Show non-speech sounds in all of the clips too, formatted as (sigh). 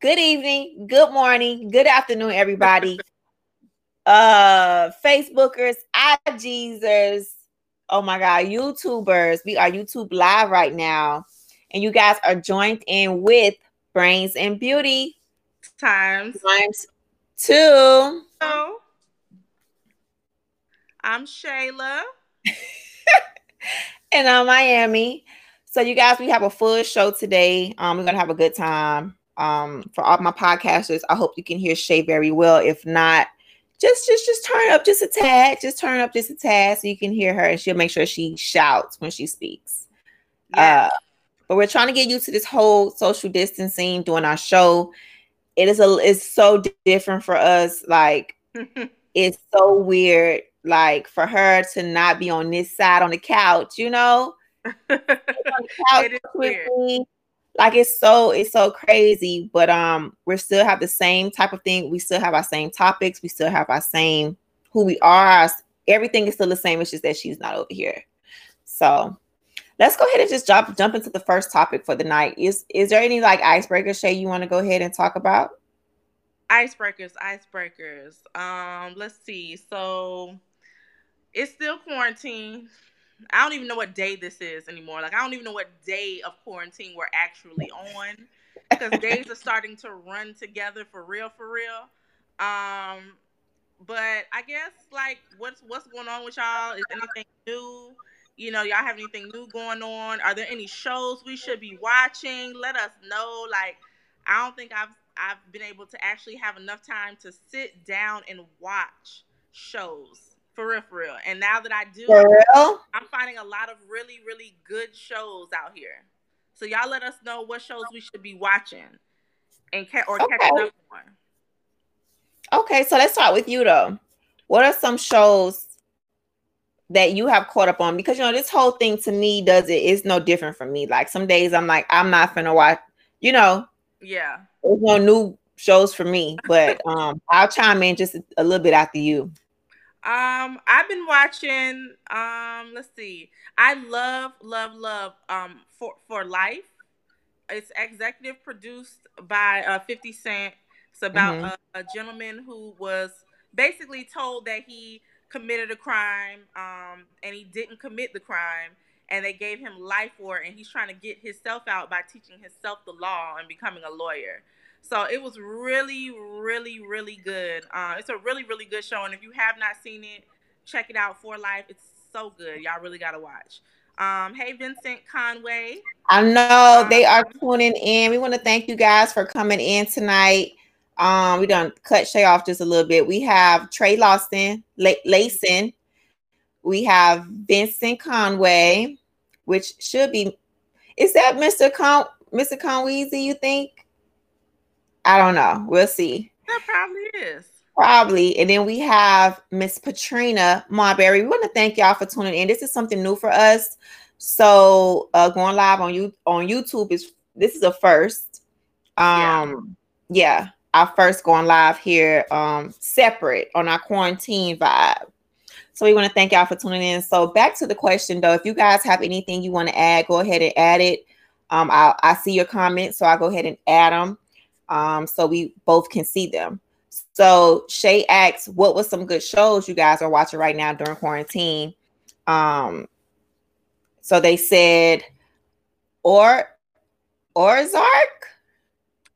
Good evening, good morning, good afternoon, everybody. (laughs) uh Facebookers, IGsers, oh my god, YouTubers. We are YouTube live right now. And you guys are joined in with Brains and Beauty Times. times two. So, I'm Shayla. (laughs) and I'm Miami. So you guys, we have a full show today. Um, we're gonna have a good time. Um, for all my podcasters, I hope you can hear Shay very well. If not, just just just turn up just a tad, just turn up just a tad so you can hear her, and she'll make sure she shouts when she speaks. Yeah. Uh, but we're trying to get used to this whole social distancing doing our show. It is a it's so different for us. Like (laughs) it's so weird. Like for her to not be on this side on the couch, you know, on the couch It is weird. me. Like it's so it's so crazy, but um, we still have the same type of thing. We still have our same topics. We still have our same who we are. Everything is still the same. It's just that she's not over here. So let's go ahead and just jump jump into the first topic for the night. Is is there any like icebreaker Shay you want to go ahead and talk about? icebreakers, icebreakers. Um, let's see. So it's still quarantine. I don't even know what day this is anymore. Like I don't even know what day of quarantine we're actually on because days are starting to run together for real, for real. Um, but I guess like what's what's going on with y'all? Is anything new? You know, y'all have anything new going on? Are there any shows we should be watching? Let us know. Like, I don't think I've I've been able to actually have enough time to sit down and watch shows for real, for real. And now that I do, For real? I'm finding a lot of really, really good shows out here. So y'all let us know what shows we should be watching and ca- or catching up on. Okay, so let's start with you though. What are some shows that you have caught up on? Because you know, this whole thing to me does it is no different from me. Like some days I'm like, I'm not gonna watch, you know, Yeah. there's no new shows for me, but um I'll chime in just a little bit after you. Um, I've been watching. Um, let's see. I love, love, love. Um, for for life. It's executive produced by uh 50 Cent. It's about Mhm. a, a gentleman who was basically told that he committed a crime, um, and he didn't commit the crime, and they gave him life for it, and he's trying to get himself out by teaching himself the law and becoming a lawyer. So it was really, really, really good. Uh, it's a really, really good show, and if you have not seen it, check it out. For Life, it's so good. Y'all really gotta watch. Um, hey Vincent Conway. I know they are tuning in. We want to thank you guys for coming in tonight. Um, we done cut Shay off just a little bit. We have Trey Lawson, La- Layson. We have Vincent Conway, which should be is that Mr. Con Mr. Conweezy, you think? I don't know. We'll see. That probably is. Probably. And then we have Miss Patrina Marbury. We want to thank y'all for tuning in. This is something new for us. So uh going live on you on YouTube is this is a first. Um yeah, our first going live here um separate on our quarantine vibe. So we want to thank y'all for tuning in. So back to the question though, if you guys have anything you want to add, go ahead and add it. Um I I see your comments, so I'll go ahead and add them um so we both can see them. So Shay asks, what was some good shows you guys are watching right now during quarantine? Um, so they said, or Ozark,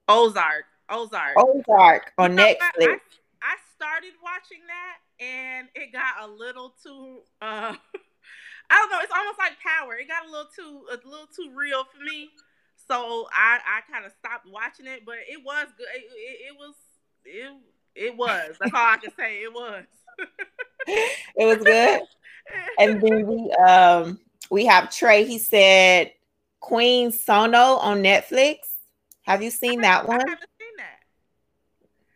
Ozark. Ozark. Ozark on You know? Netflix. I, I started watching that and it got a little too uh (laughs) I don't know, it's almost like power. It got a little too a little too real for me. So I I kind of stopped watching it, but it was good. It, it, it was it it was. That's all I can say. It was. (laughs) It was good. And then we um We have Trey. He said Queen Sono on Netflix. Have you seen that one? I haven't seen that.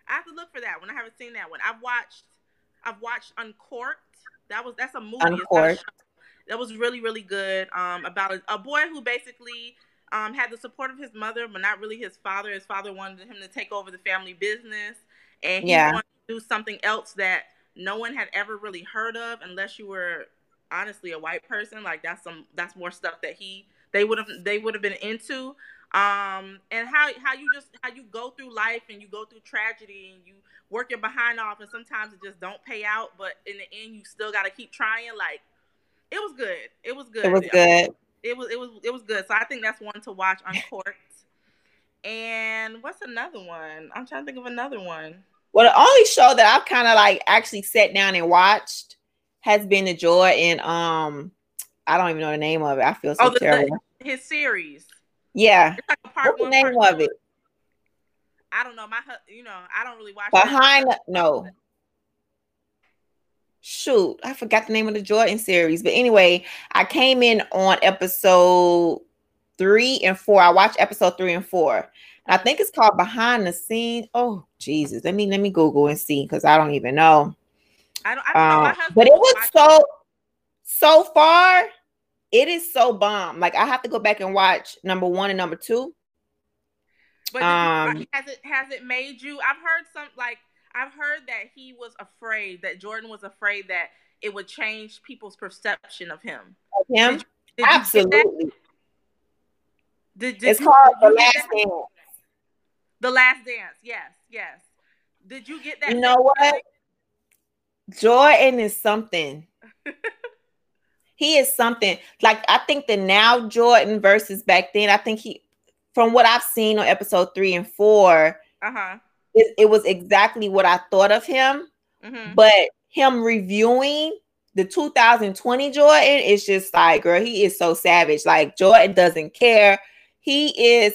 I have to look for that one. I haven't seen that one. I've watched I've watched Uncorked. That was that's a movie. Uncorked. That was really really good. Um, about a, a boy who basically um had the support of his mother, but not really his father. His father wanted him to take over the family business, and he Yeah. wanted to do something else that no one had ever really heard of, unless you were honestly a white person. Like that's some that's more stuff that he they would have they would have been into um and how how you just how you go through life and you go through tragedy and you work your behind off and sometimes it just don't pay out but in the end you still got to keep trying like it was good it was good It was good. It was it was it was good so i think that's one to watch uncorked (laughs) and what's another one i'm trying to think of another one Well, the only show that I've kind of like actually sat down and watched has been the Joy and um I don't even know the name of it. I feel so Oh, the- the- terrible. his series yeah. it's like a part What's the name of two. it? i don't know my you know i don't really watch Behind the, no. Shoot, I forgot the name of the Jordan series. But anyway, I came in on episode three and four. I watched episode three and four. And I think it's called Behind the Scene. Oh Jesus. Let me let me Google and see because I don't even know. i don't, I don't know Um, husband but it was so so far, it is so bomb. Like I have to go back and watch number one and number two. But did you- Um, has it has it made you? I've heard some like I've heard that he was afraid that Jordan was afraid that it would change people's perception of him. Him, Did that? absolutely. It's Did, did you- called did The Last that? Dance. The Last Dance. Yes, yes. Did you get that? You know what? Jordan is something. (laughs) he is something. Like I think the now Jordan versus back then. I think he, from what I've seen on episode three and four, Uh huh. It, it was exactly what I thought of him. hmm But him reviewing the 2020 Jordan is just like, girl, he is so savage. Like Jordan doesn't care. He is.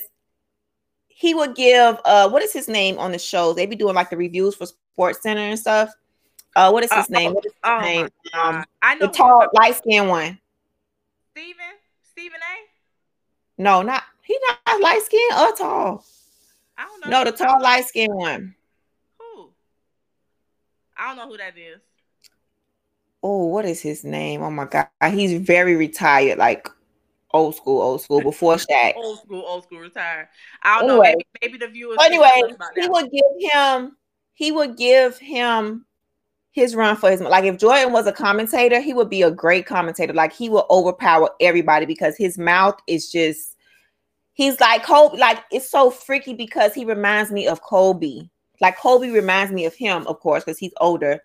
He would give. Uh, what is his name on the shows? They be doing like the reviews for Sports Center and stuff. Uh, what is his Uh, name? What is his Oh name? Um, I know the tall, light skinned one. Stephen. Stephen A. No, not he not light skinned or tall. I don't know. No, the tall, light skinned one. Who? I don't know who that is. Oh, what is his name? Oh my god, he's very retired, like old school, old school (laughs) before Shaq. Old school, old school retired. I don't Anyway. know. Maybe, maybe the viewers. Anyway, he would give him he would give him his run for his like if Jordan was a commentator, he would be a great commentator. Like he will overpower everybody because his mouth is just he's like Kobe, like it's so freaky because he reminds me of Kobe. Like Kobe reminds me of him, of course, because he's older,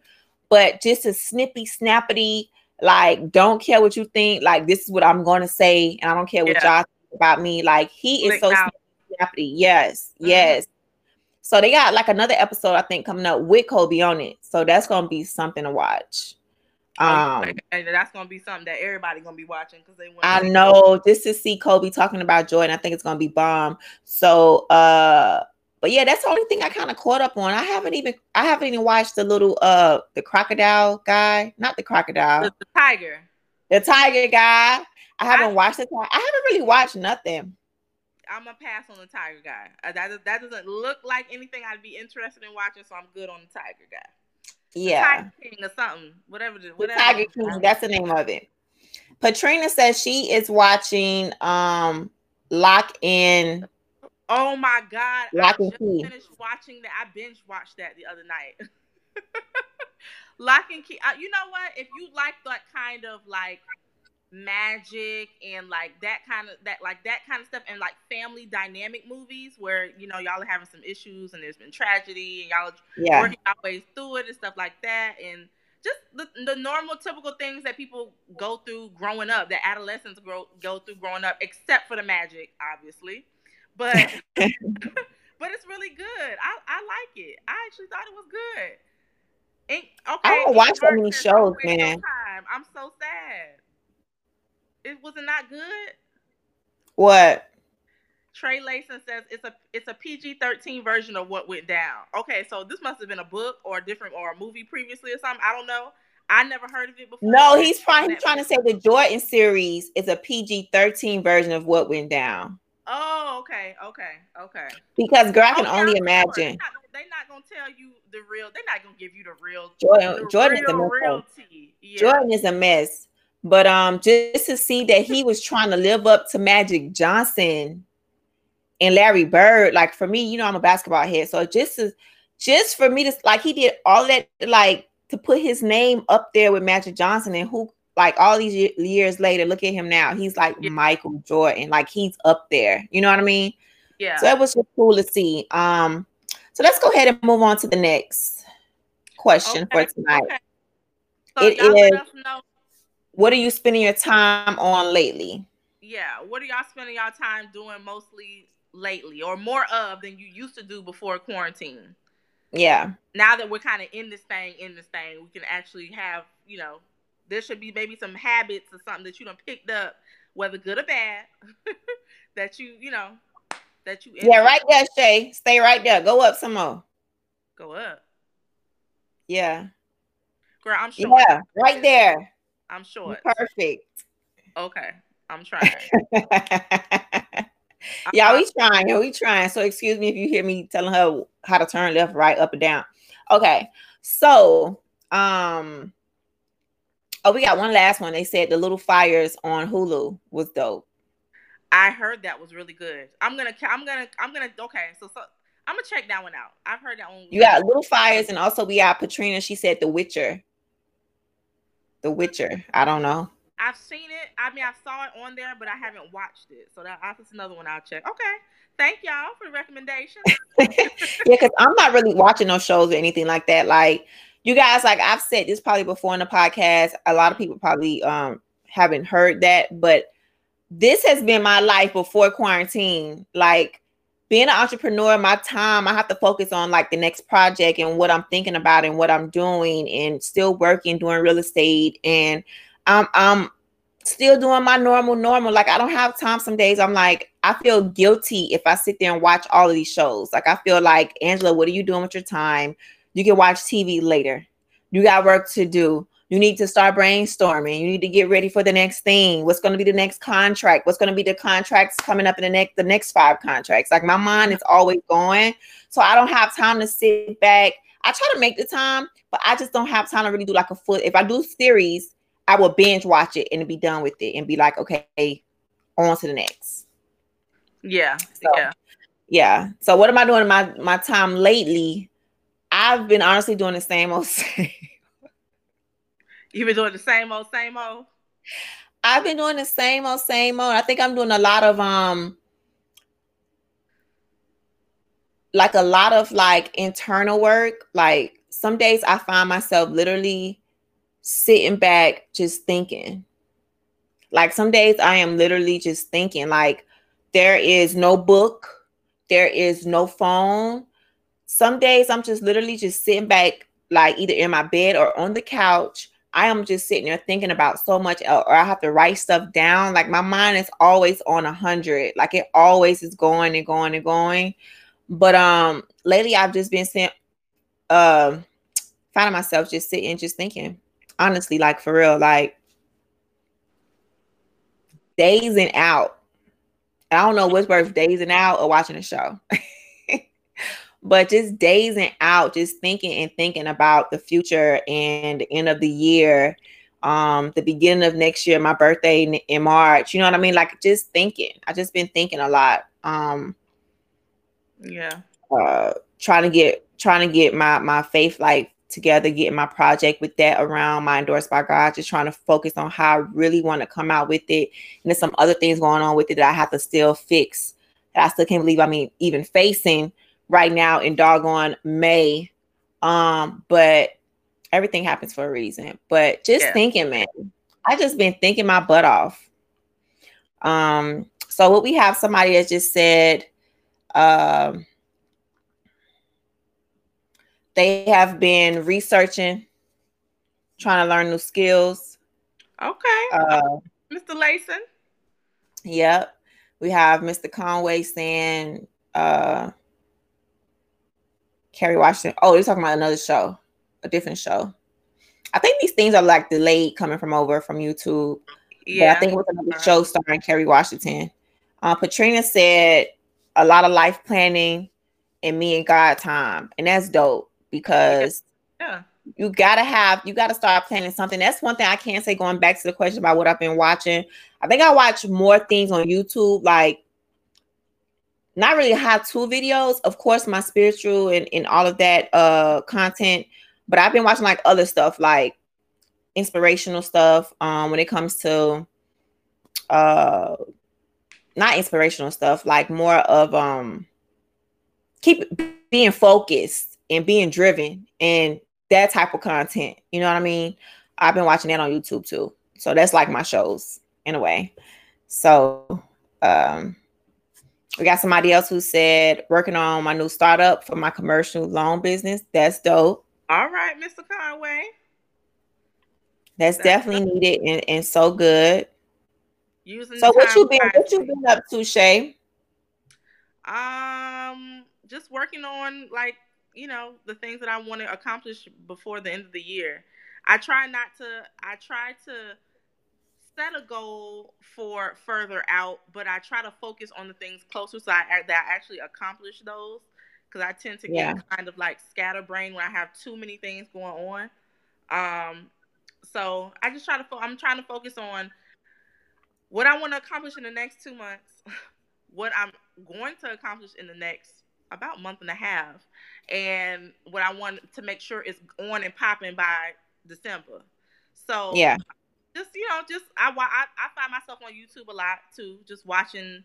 but just a snippy, snappity, like don't care what you think, like this is what I'm gonna say, and I don't care what Yeah. y'all think about me. Like he is Slick so snappity. Yes, Mhm. yes. So they got like another episode I think coming up with Kobe on it. So that's gonna be something to watch. Um and that's gonna be something that everybody gonna be watching because they want. I know just to see Kobe talking about Jordan, and I think it's gonna be bomb. So uh but yeah, that's the only thing I kind of caught up on. I haven't even I haven't even watched the little uh the crocodile guy, not the crocodile, the, the tiger. the tiger guy. I haven't I- watched it. I haven't really watched nothing. I'm gonna pass on the tiger guy. Uh, that that doesn't look like anything I'd be interested in watching, so I'm good on the tiger guy. Yeah. Tiger King or something, whatever. The, The whatever. Tiger King, that's the name of it. Patrina says she is watching um Lock in Oh my god! Lock I and just Key. finished watching that. I binge watched that the other night. (laughs) Locke and Key. Uh, you know what? If you like that kind of like magic and like that kind of that like that kind of stuff and like family dynamic movies where you know y'all are having some issues and there's been tragedy and y'all yeah. working our ways through it and stuff like that and just the, the normal typical things that people go through growing up that adolescents grow, go through growing up except for the magic obviously but (laughs) (laughs) but it's really good I, I like it i actually thought it was good and, okay I don't watch so many shows, "Don't waste your man." time." i'm so sad it was it not good What? Trey Layson says it's a it's a PG thirteen version of what went down. Okay, so this must have been a book or a different or a movie previously or something. I don't know. I never heard of it before. No, he's trying he's trying to say the Jordan series is a PG thirteen version of what went down. Oh, okay, okay, okay. Because girl, I can oh, only imagine. They're not, they're not, gonna tell you the real. They're not gonna give you the real. Jordan, the Jordan real, is a mess. Yeah. Jordan is a mess. But um, just to see that he was trying to live up to Magic Johnson and Larry Bird, like for me, you know, I'm a basketball head, so just to, just for me to like he did all that, like to put his name up there with Magic Johnson and who like all these years later, look at him now. He's like yeah. Michael Jordan, like he's up there. You know what I mean? Yeah. So it was just cool to see. Um, so let's go ahead and move on to the next question okay. for tonight. Okay. So it is. What are you spending your time on lately? Yeah, what are y'all spending y'all time doing mostly lately, or more of than you used to do before quarantine? Yeah. Now that we're kind of in this thing, in this thing, we can actually have, you know, there should be maybe some habits or something that you done picked up, whether good or bad, (laughs) that you, you know, that you. Yeah, right there, Shay. Stay right there. Go up some more. Go up. Yeah. Girl, I'm short. Yeah, right there. I'm short. Perfect. Okay, I'm trying. (laughs) yeah, we trying. We trying. So excuse me if you hear me telling her how to turn left, right, up and down. Okay, so um Oh, we got one last one. They said the Little Fires on Hulu was dope. I heard that was really good. I'm gonna, I'm gonna, I'm gonna. Okay, so so I'm gonna check that one out. I've heard that one. You got Little Fires, and also we got Patrina. She said The Witcher. The Witcher. I don't know. I've seen it. I mean, I saw it on there, but I haven't watched it. So that, that's another one I'll check. Okay. Thank y'all for the recommendation. (laughs) yeah, because I'm not really watching those shows or anything like that. Like you guys, like I've said this probably before in the podcast. A lot of people probably um haven't heard that, but this has been my life before quarantine. Like being an entrepreneur, my time, I have to focus on like the next project and what I'm thinking about and what I'm doing and still working, doing real estate. And I'm I'm still doing my normal, normal. Like I don't have time some days. I'm like, I feel guilty if I sit there and watch all of these shows. Like I feel like, Angela, what are you doing with your time? You can watch TV later. You got work to do. You need to start brainstorming. You need to get ready for the next thing. What's going to be the next contract? What's going to be the contracts coming up in the next the next five contracts? Like my mind is always going. So I don't have time to sit back. I try to make the time, but I just don't have time to really do like a full. If I do series, I will binge watch it and be done with it and be like, okay, on to the next. Yeah. So, yeah. Yeah. So what am I doing in my my time lately? I've been honestly doing the same old (laughs) same. You've been doing the same old same old. I've been doing the same old same old. I think I'm doing a lot of um like a lot of like internal work. Like some days I find myself literally sitting back just thinking. Like some days I am literally just thinking like there is no book, there is no phone, some days I'm just literally just sitting back, like either in my bed or on the couch. I am just sitting there thinking about so much, or I have to write stuff down. Like my mind is always on a hundred, like it always is going and going and going. But um, lately I've just been sent, uh, finding myself just sitting, just thinking, honestly, like for real, like dazing out. I don't know what's worse, dazing out or watching a show. (laughs) but just dazing out, just thinking and thinking about the future and the end of the year, um, the beginning of next year, my birthday in, in March. You know what I mean? Like just thinking. I just been thinking a lot. Um, yeah. Uh, trying to get trying to get my my faith life together, getting my project with that around my endorsed by God, just trying to focus on how I really want to come out with it. And there's some other things going on with it that I have to still fix. That I still can't believe I mean even facing right now in doggone May. Um, but everything happens for a reason. But just yeah. thinking, man, I just been thinking my butt off. Um, so what we have somebody that just said, um, they have been researching, trying to learn new skills. Okay. Uh, Mr. Layson. Yep. We have Mr. Conway saying, uh, Kerry Washington. Oh, you're talking about another show, a different show. I think these things are like delayed coming from over from YouTube. Yeah, but I think it was another show starring Kerry Washington. Uh, Patrina said a lot of life planning and me and God time, and that's dope because yeah. you gotta have you gotta start planning something. That's one thing I can't say. Going back to the question about what I've been watching, I think I watch more things on YouTube, like not really how to videos. Of course, my spiritual and, and all of that uh content, but I've been watching like other stuff, like inspirational stuff. Um, when it comes to uh not inspirational stuff, like more of um keep being focused and being driven and that type of content. You know what I mean? I've been watching that on YouTube too. So that's like my shows in a way. So um we got somebody else who said working on my new startup for my commercial loan business. That's dope. All right, Mr. Conway. That's, That's definitely good. needed and, and so good. Using so what you been what you been up to, Shay? Um, just working on like you know the things that I want to accomplish before the end of the year. I try not to. I try to set a goal for further out, but I try to focus on the things closer so I, that I actually accomplish those. Because I tend to get yeah. kind of like scatterbrain when I have too many things going on. Um, so I just try to. Fo- I'm trying to focus on what I want to accomplish in the next two months, (laughs) what I'm going to accomplish in the next about month and a half, and what I want to make sure is on and popping by December. So yeah, just you know, just I, I I find myself on YouTube a lot too, just watching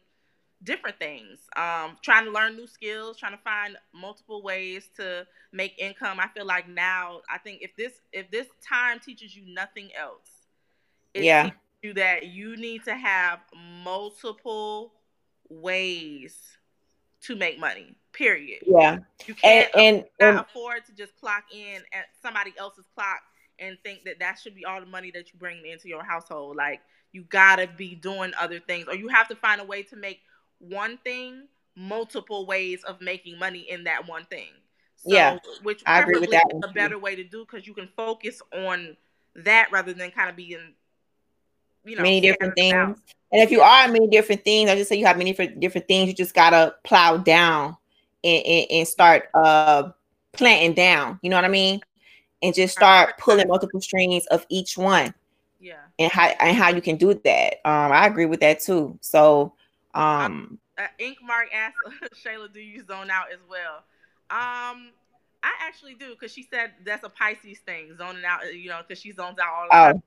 different things, um, trying to learn new skills, trying to find multiple ways to make income. I feel like now, I think if this if this time teaches you nothing else, yeah, you that you need to have multiple ways to make money. Period. Yeah, you can't and, and, afford to just clock in at somebody else's clock and think that that should be all the money that you bring into your household. Like you gotta be doing other things, or you have to find a way to make one thing multiple ways of making money in that one thing. So, yeah, which I agree with that. Is a better way to do because you can focus on that rather than kind of being, you know, many different things. Out. And if you are many different things, I just say you have many different different things. You just gotta plow down and, and, and start uh planting down. You know what I mean? And just start pulling multiple strings of each one. Yeah. And how and how you can do that. Um, I agree with that too. So um uh, Ink Mark asked (laughs) Shayla, do you zone out as well? Um, I actually do because she said that's a Pisces thing, zoning out. You know, because she zones out all the oh. time.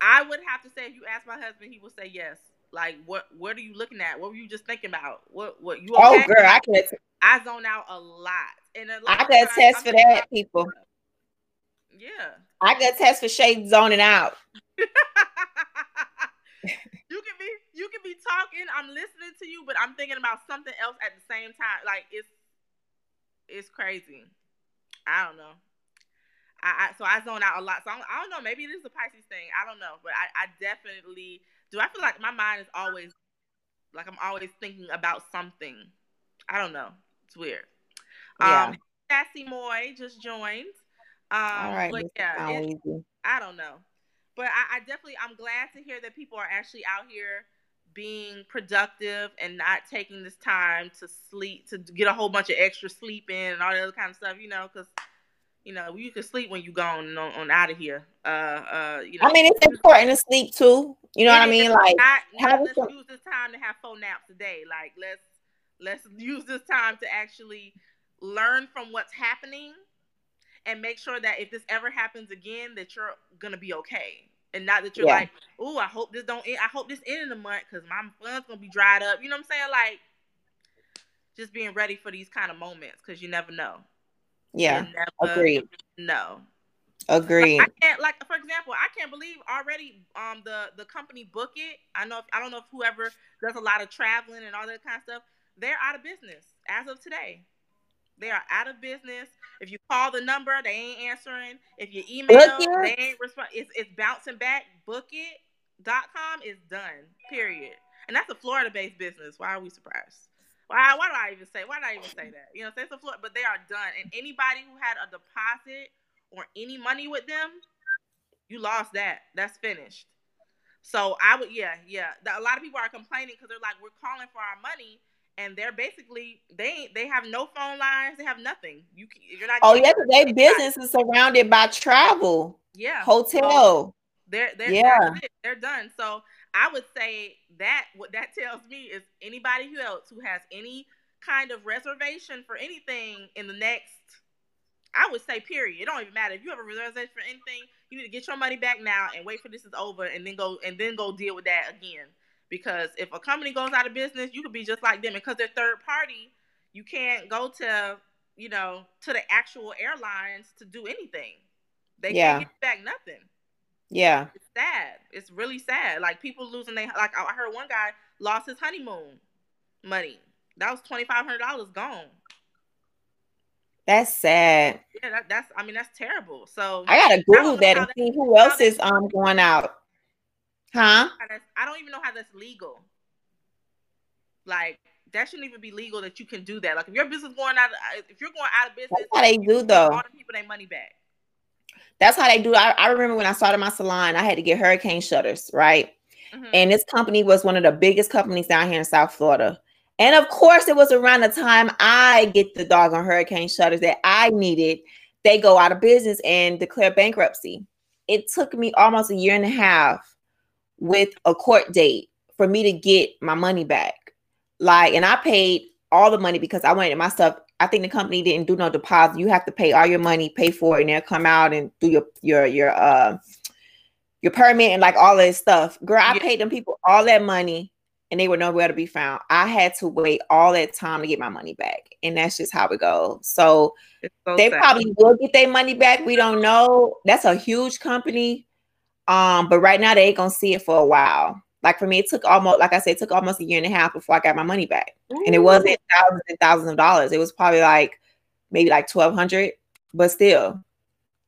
I would have to say, if you ask my husband, he would say yes. Like, what what are you looking at? What were you just thinking about? What what you? Oh, okay? Oh, girl, I can. I zone out a lot, and a lot I can attest for that, people. Yeah, I can attest for Shay zoning out. (laughs) you can be you can be talking. I'm listening to you, but I'm thinking about something else at the same time. Like it's it's crazy. I don't know. I, I so I zone out a lot. So I'm, I do not know. Maybe it is a Pisces thing. I don't know, but I, I definitely do. I feel like my mind is always like I'm always thinking about something. I don't know. It's weird. Yeah. Um, Sassy Moy just joined. Um, All right. But yeah, I don't know. But I, I definitely I'm glad to hear that people are actually out here being productive and not taking this time to sleep to get a whole bunch of extra sleep in and all that other kind of stuff, you know, because you know you can sleep when you gone on, on out of here. Uh, uh, you know. I mean, it's important to sleep too. You know what I mean? Like, not, let's some... use this time to have phone naps today. Like, let's let's use this time to actually learn from what's happening and make sure that if this ever happens again, that you're gonna be okay and not that you're yeah. like, oh, I hope this don't. End, I hope this end in a month because my funds gonna be dried up. You know what I'm saying? Like, just being ready for these kind of moments because you never know. Yeah, agreed. No, agreed. Like, I can't like for example, I can't believe already. Um, the the company Bookit. I know. If, I don't know if whoever does a lot of traveling and all that kind of stuff, they're out of business as of today. They are out of business. If you call the number, they ain't answering. If you email, them, they ain't respond. It's, it's bouncing back. Bookit.com is done. Period. And that's a Florida-based business. Why are we surprised? Why? Why do I even say? Why do I even say that? You know, it's a Florida, but they are done. And anybody who had a deposit or any money with them, You lost that. That's finished. So I would, yeah, yeah. A lot of people are complaining because they're like, we're calling for our money, and they're basically they they have no phone lines, they have nothing. You you're not. Oh yeah, their business is surrounded by travel. Yeah, hotel. So they're they're yeah they're done. So I would say that what that (laughs) tells me is anybody who else who has any kind of reservation for anything in the next I would say period. It don't even matter if you have a reservation for anything. You need to get your money back now and wait for this is over and then go and then go deal with that again. Because if a company goes out of business, you could be just like them. because they're third party, you can't go to you know to the actual airlines to do anything. They yeah. can't get back nothing. Yeah, it's sad. It's really sad. Like people losing they like I heard one guy lost his honeymoon money. That was twenty five hundred dollars gone. That's sad. Yeah, that, that's. I mean, that's terrible. So I gotta Google that and see who else is um going out. Huh? I don't even know how that's legal. Like that shouldn't even be legal that you can do that. Like if your business going out, of, if you're going out of business, that's how they do though. All the people their money back. That's how they do. I, I remember when I started my salon, I had to get hurricane shutters, right? Mm-hmm. And this company was one of the biggest companies down here in South Florida. And of course, it was around the time I get the dog on hurricane shutters that I needed. They go out of business and declare bankruptcy. It took me almost a year and a half with a court date for me to get my money back. Like, and I paid all the money because I wanted my stuff. I think the company didn't do no deposit. You have to pay all your money, pay for it, and they'll come out and do your your your uh your permit and like all this stuff. Girl, I yeah. paid them people all that money and they were nowhere to be found. I had to wait all that time to get my money back. And that's just how it goes. So, so they sad. probably will get their money back. We don't know. That's a huge company. Um, but right now they ain't gonna see it for a while. Like for me, it took almost, like I said, it took almost a year and a half before I got my money back. Ooh. And it wasn't thousands and thousands of dollars. It was probably like maybe like twelve hundred, but still.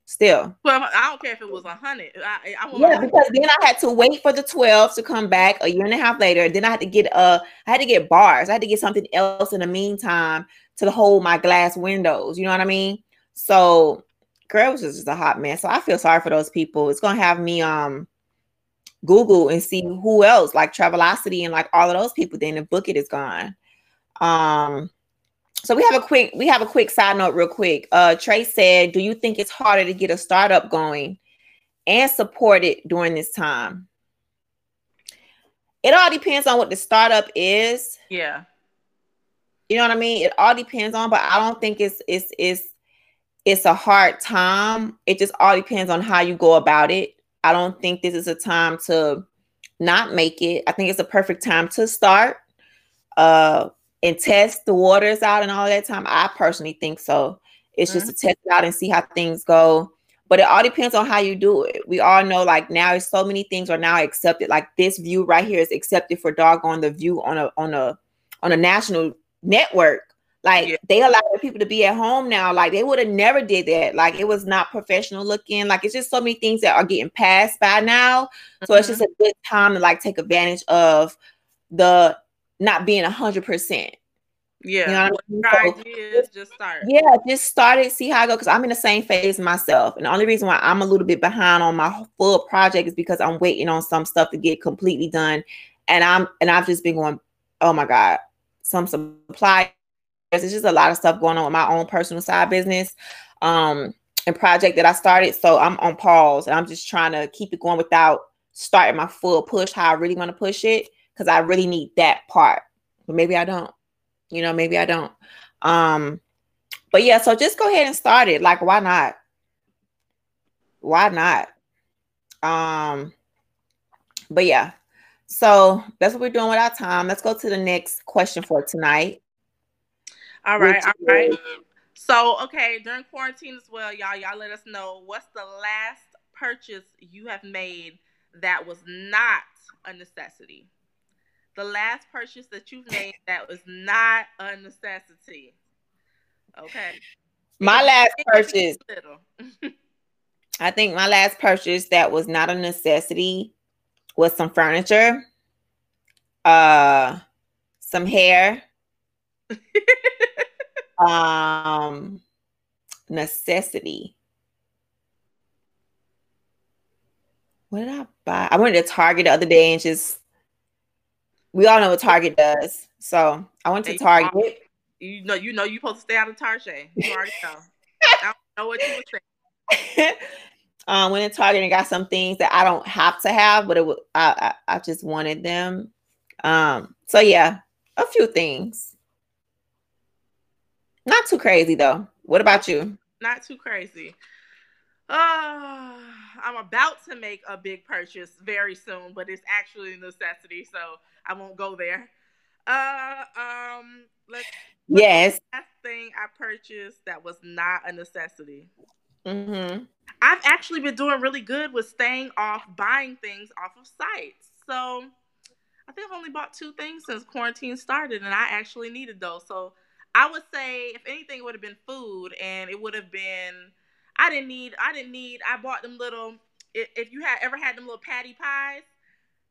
Still. Well, I don't care if it was a hundred. I, I yeah, because then I had to wait for the 12 to come back a year and a half later. Then I had to get uh I had to get bars. I had to get something else in the meantime to hold my glass windows. You know what I mean? So girl was just a hot mess. So I feel sorry for those people. It's gonna have me um Google and see who else like Travelocity and like all of those people. Then the Bookit is gone. Um so we have a quick we have a quick side note real quick uh trey said do you think it's harder to get a startup going and support it during this time it all depends on what the startup is yeah you know what i mean it all depends on but i don't think it's it's it's it's a hard time it just all depends on how you go about it i don't think this is a time to not make it i think it's a perfect time to start uh and test the waters out and all that time? I personally think so. It's mm-hmm. just to test it out and see how things go. But it all depends on how you do it. We all know like now it's so many things are now accepted. Like this view right here is accepted for doggone the view on a on a on a national network. Like yeah. they allow people to be at home now. Like they would have never did that. Like it was not professional looking. Like it's just so many things that are getting passed by now. So mm-hmm. it's just a good time to like take advantage of the not being a hundred percent. Yeah, you know I mean? so, ideas, just start. Yeah, just start it, see how I go. Because I'm in the same phase myself, and the only reason why I'm a little bit behind on my full project is because I'm waiting on some stuff to get completely done, and I'm and I've just been going, oh my god, some supply. There's just a lot of stuff going on with my own personal side business, um, and project that I started. So I'm on pause, and I'm just trying to keep it going without starting my full push. How I really want to push it because I really need that part. But maybe I don't. You know, maybe I don't. Um, but yeah, so just go ahead and start it. Like, why not? Why not? Um, but yeah, so that's what we're doing with our time. Let's go to the next question for tonight. All right, all right. So, okay, during quarantine as well, y'all, y'all let us know what's the last purchase you have made that was not a necessity the last purchase that you've made that was not a necessity. Okay. My last purchase. (laughs) I think my last purchase that was not a necessity was some furniture, uh, some hair, um, necessity. what did I buy? I went to Target the other day and just we all know what Target does. So I went to Target. You know, you know, you're supposed to stay out of Target. You already know. I don't know what you were saying. (laughs) um, went to Target and got some things that I don't have to have, but it was I, I, I just wanted them. Um, so yeah, a few things. Not too crazy though. What about you? Not too crazy. Uh, I'm about to make a big purchase very soon, but it's actually a necessity, so I won't go there. Uh, um, let's. Yes. Last thing I purchased that was not a necessity. Mm-hmm. I've actually been doing really good with staying off buying things off of sites. So I think I've only bought two things since quarantine started, and I actually needed those. So I would say, if anything, it would have been food, and it would have been. I didn't need. I didn't need. I bought them little. If you had ever had them little patty pies,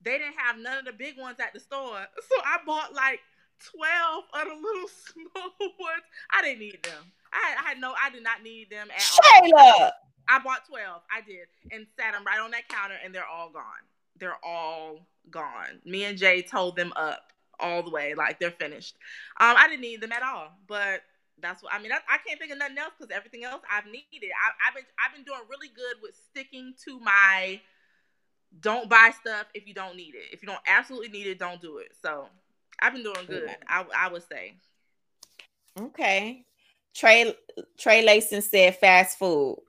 they didn't have none of the big ones at the store. (laughs) So I bought like 12 of the little (laughs) small ones. I didn't need them. I had, I had no, I did not need them at Shayla. all. I bought 12. I did. And sat them right on that counter and they're all gone. They're all gone. Me and Jay told them up all the way. Like they're finished. Um, I didn't need them at all. But that's what I mean. I, I can't think of nothing else because everything else I've needed. I, I've been I've been doing really good with sticking to my don't buy stuff if you don't need it. If you don't absolutely need it, don't do it. So I've been doing good. I I would say. Okay. Trey Trey Layson said fast food.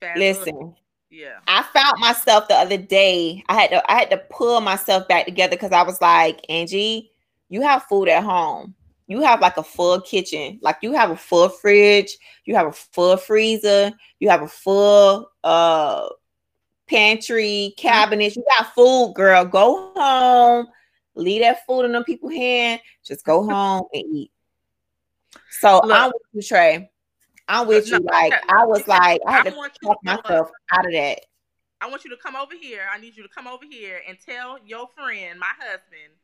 Fast Listen. Food. Yeah. I found myself the other day. I had to I had to pull myself back together because I was like, Angie, you have food at home. You have like a full kitchen. Like you have a full fridge, you have a full freezer, you have a full uh pantry, mm-hmm. cabinets. You got food, girl. Go home. Leave that food in them people's hand. Just go (laughs) home and eat. So Look, I'm with you, Trey. I'm with no, you. Like I was like, I had I to talk myself out of that. I want you to come over here. I need you to come over here and tell your friend, my husband,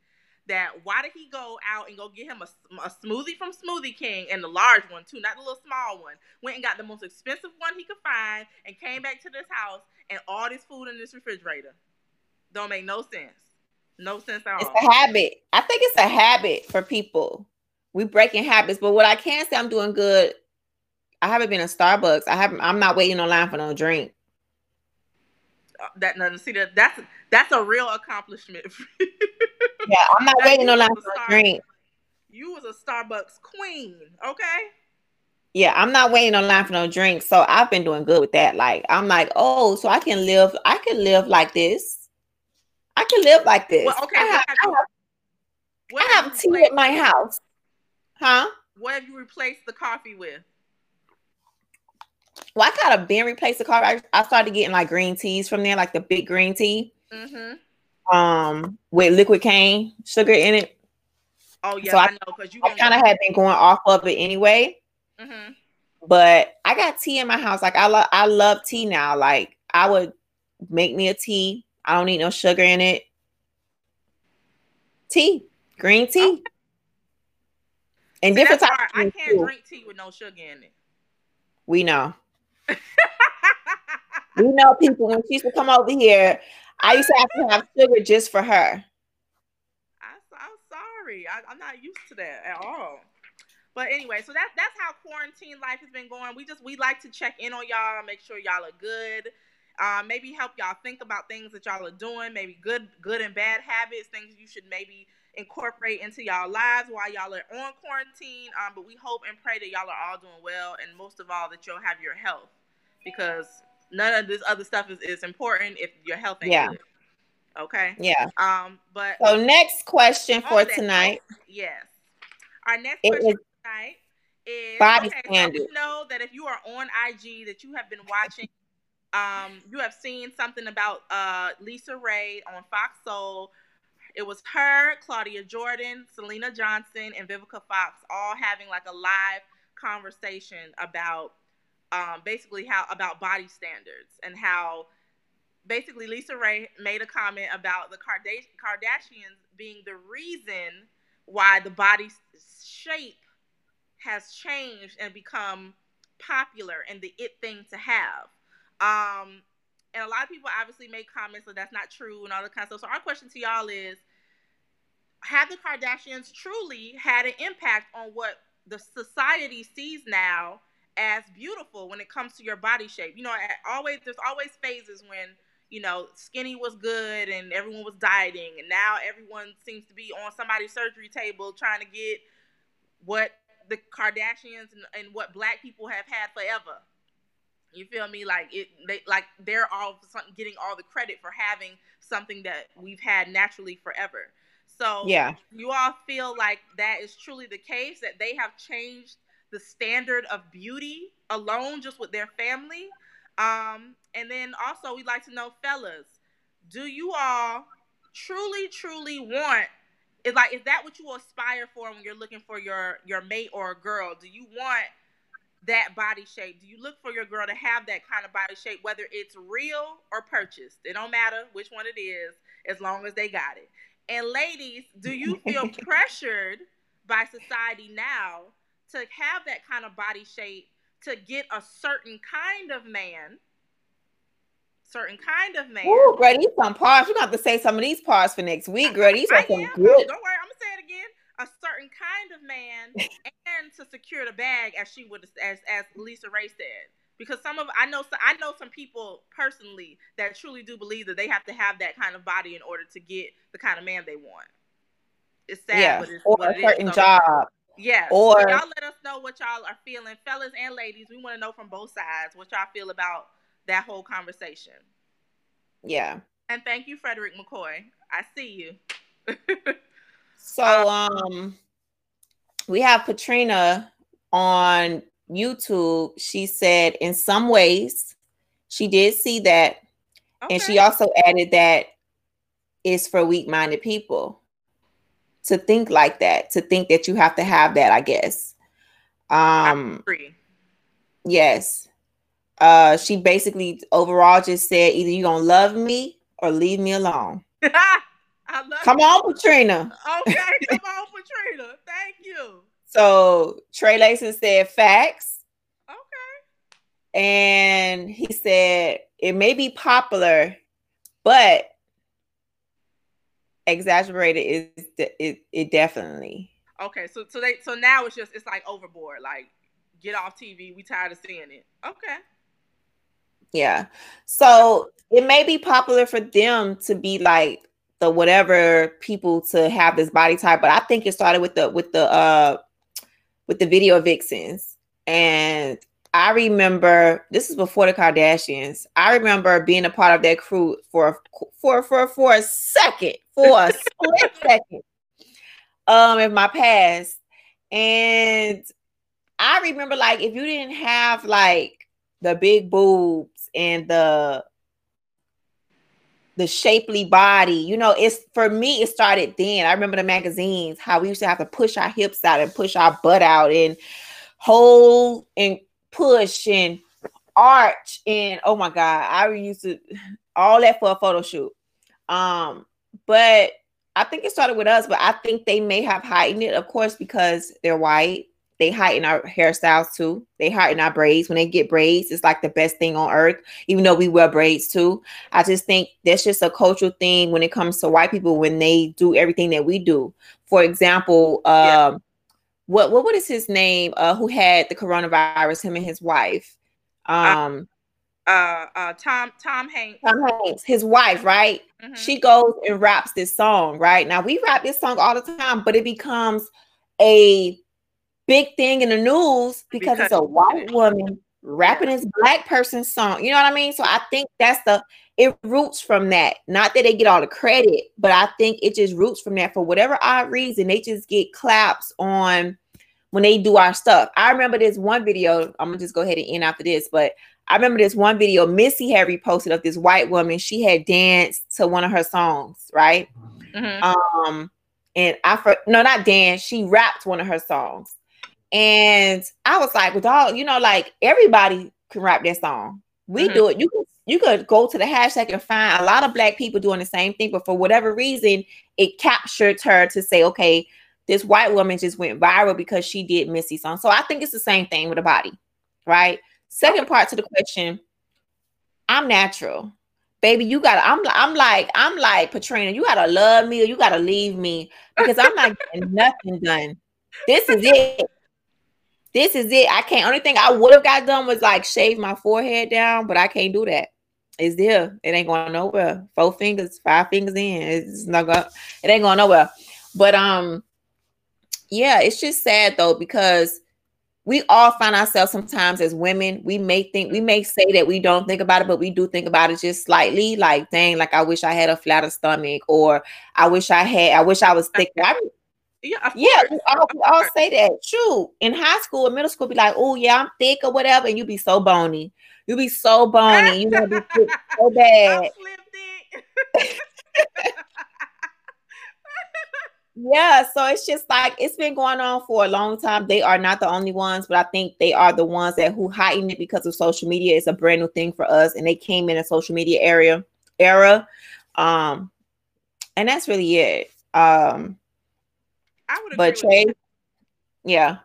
that why did he go out and go get him a, a smoothie from Smoothie King and the large one too, not the little small one. Went and got the most expensive one he could find and came back to this house and all this food in this refrigerator. Don't make no sense. No sense at all. It's a habit. I think it's a habit for people. We breaking habits, but what I can say I'm doing good. I haven't been in Starbucks. I haven't. I'm not waiting online for no drink. That nothing. See that that's that's a real accomplishment. (laughs) yeah, I'm not waiting online for a drink. You was a Starbucks queen, okay? Yeah, I'm not waiting online for no drink. So I've been doing good with that. Like I'm like, oh, so I can live, I can live like this. I can live like this. Well, okay. I have, I have, I have tea at my house. Huh? What have you replaced the coffee with? Well, I kind of been replaced the coffee. I, I started getting like green teas from there, like the big green tea. Mm-hmm. Um, with liquid cane sugar in it. Oh yeah, so I, I know because you. I kind of had been going off of it anyway. Mm-hmm. But I got tea in my house. Like I love, I love tea now. Like I would make me a tea. I don't need no sugar in it. Tea, green tea, okay. and See, different types. I can't too. drink tea with no sugar in it. We know. We know people when she used to come over here. I used to have to have sugar just for her. I, am sorry. I, I'm not used to that at all. But anyway, so that's that's how quarantine life has been going. We just we like to check in on y'all, make sure y'all are good. Um, maybe help y'all think about things that y'all are doing, maybe good good and bad habits, things you should maybe incorporate into y'all lives while y'all are on quarantine. Um, but we hope and pray that y'all are all doing well, and most of all that you'll have your health, because none of this other stuff is, is important if your health ain't yeah. good. Okay. Yeah. Um. But so next question for tonight. Yes. Our next question tonight is body okay, standards. So know that if you are on IG, that you have been watching, um, you have seen something about uh LisaRaye on Fox Soul. It was her, Claudia Jordan, Syleena Johnson, and Vivica Fox all having like a live conversation about um, basically how about body standards and how basically LisaRaye made a comment about the Kardashians being the reason why the body shape has changed and become popular and the it thing to have. Um, and a lot of people obviously make comments that that's not true and all that kind of stuff. So our question to y'all is: Have the Kardashians truly had an impact on what the society sees now as beautiful when it comes to your body shape? You know, always there's always phases when you know skinny was good and everyone was dieting, and now everyone seems to be on somebody's surgery table trying to get what the Kardashians and, and what black people have had forever. You feel me? Like it, they like they're all getting all the credit for having something that we've had naturally forever. So yeah, you all feel like that is truly the case that they have changed the standard of beauty alone just with their family. Um, and then also we'd like to know, fellas, do you all truly, truly want is like is that what you aspire for when you're looking for your your mate or a girl? Do you want that body shape? Do you look for your girl to have that kind of body shape, whether it's real or purchased? It don't matter which one it is, as long as they got it. And ladies, do you feel (laughs) pressured by society now to have that kind of body shape to get a certain kind of man? Certain kind of man. Ooh, girl, these some parts. We're gonna have to say some of these parts for next week, girl. These are some am. good. Don't worry, I'm gonna say it again. A certain kind of man, (laughs) and to secure the bag, as she would, as as LisaRaye said because some of I know I know some people personally that truly do believe that they have to have that kind of body in order to get the kind of man they want. It's sad, yeah. but it's or what a it certain is. job. Yeah. Or so y'all let us know what y'all are feeling, fellas and ladies. We want to know from both sides what y'all feel about that whole conversation. Yeah. And thank you, Frederick McCoy. I see you. (laughs) so um we have Katrina on YouTube. She said in some ways she did see that. Okay. And she also added that it's for weak-minded people to think like that, to think that you have to have that, I guess. Um Yes. Uh she basically overall just said either you're gonna love me or leave me alone. (laughs) come on, Katrina. Okay, (laughs) come on, Katrina. Thank you. So Trey Lason said facts. Okay. And he said it may be popular, but exaggerated is it, it definitely. Okay, so so they so now it's just it's like overboard. Like get off TV. We tired of seeing it. Okay. Yeah. So it may be popular for them to be like the whatever people to have this body type, but I think it started with the with the uh with the video vixens. And I remember this is before the Kardashians. I remember being a part of that crew for for for for a second, for a (laughs) split second, um, in my past. And I remember like if you didn't have like the big boobs and the the shapely body, you know, it's for me, it started then. I remember the magazines, how we used to have to push our hips out and push our butt out and hold and push and arch and oh my god, I used to all that for a photo shoot. Um, but I think it started with us, but I think they may have heightened it, of course, because they're white they heighten our hairstyles too. They heighten our braids. When they get braids, it's like the best thing on earth, even though we wear braids too. I just think that's just a cultural thing when it comes to white people when they do everything that we do. For example, um, yeah. What, what what is his name? Uh, who had the coronavirus? Him and his wife. Um uh, uh, uh Tom Tom Hanks. Tom Hanks, his wife, right? Mm-hmm. She goes and raps this song, right? Now we rap this song all the time, but it becomes a big thing in the news because, because it's a white woman rapping this black person song. You know what I mean? So I think that's the it roots from that. Not that they get all the credit, but I think it just roots from that for whatever odd reason. They just get claps on when they do our stuff. I remember this one video. I'm gonna just go ahead and end after this, but I remember this one video Missy had reposted of this white woman. She had danced to one of her songs, right? Mm-hmm. Um, and I for no, not dance. She rapped one of her songs, and I was like, with all you know, like everybody can rap that song. We mm-hmm. do it. You could you could go to the hashtag and find a lot of black people doing the same thing, but for whatever reason, it captured her to say, okay, this white woman just went viral because she did Missy song. So I think it's the same thing with a body, right? Second part to the question, I'm natural. baby, you gotta. I'm I'm like I'm like Patrina. You gotta love me or you gotta leave me because I'm not getting (laughs) nothing done. This is it. This is it. I can't. Only thing I would have got done was like shave my forehead down, but I can't do that. It's there. It ain't going nowhere. Four fingers, five fingers in. It's not going. It ain't going nowhere. But um, yeah, it's just sad though because we all find ourselves sometimes as women. We may think we may say that we don't think about it, but we do think about it just slightly. Like, dang, like I wish I had a flatter stomach, or I wish I had. I wish I was thicker. I yeah, yeah, we all, we all say that. True. In high school and middle school, be like, oh yeah, I'm thick or whatever, and you be so bony. You be so bony. You want to be (laughs) so bad. (laughs) yeah, so it's just like it's been going on for a long time. They are not the only ones, but I think they are the ones that who heightened it because of social media. It's a brand new thing for us, and they came in a social media area era. Um, and that's really it. Um I would but Trey, yeah.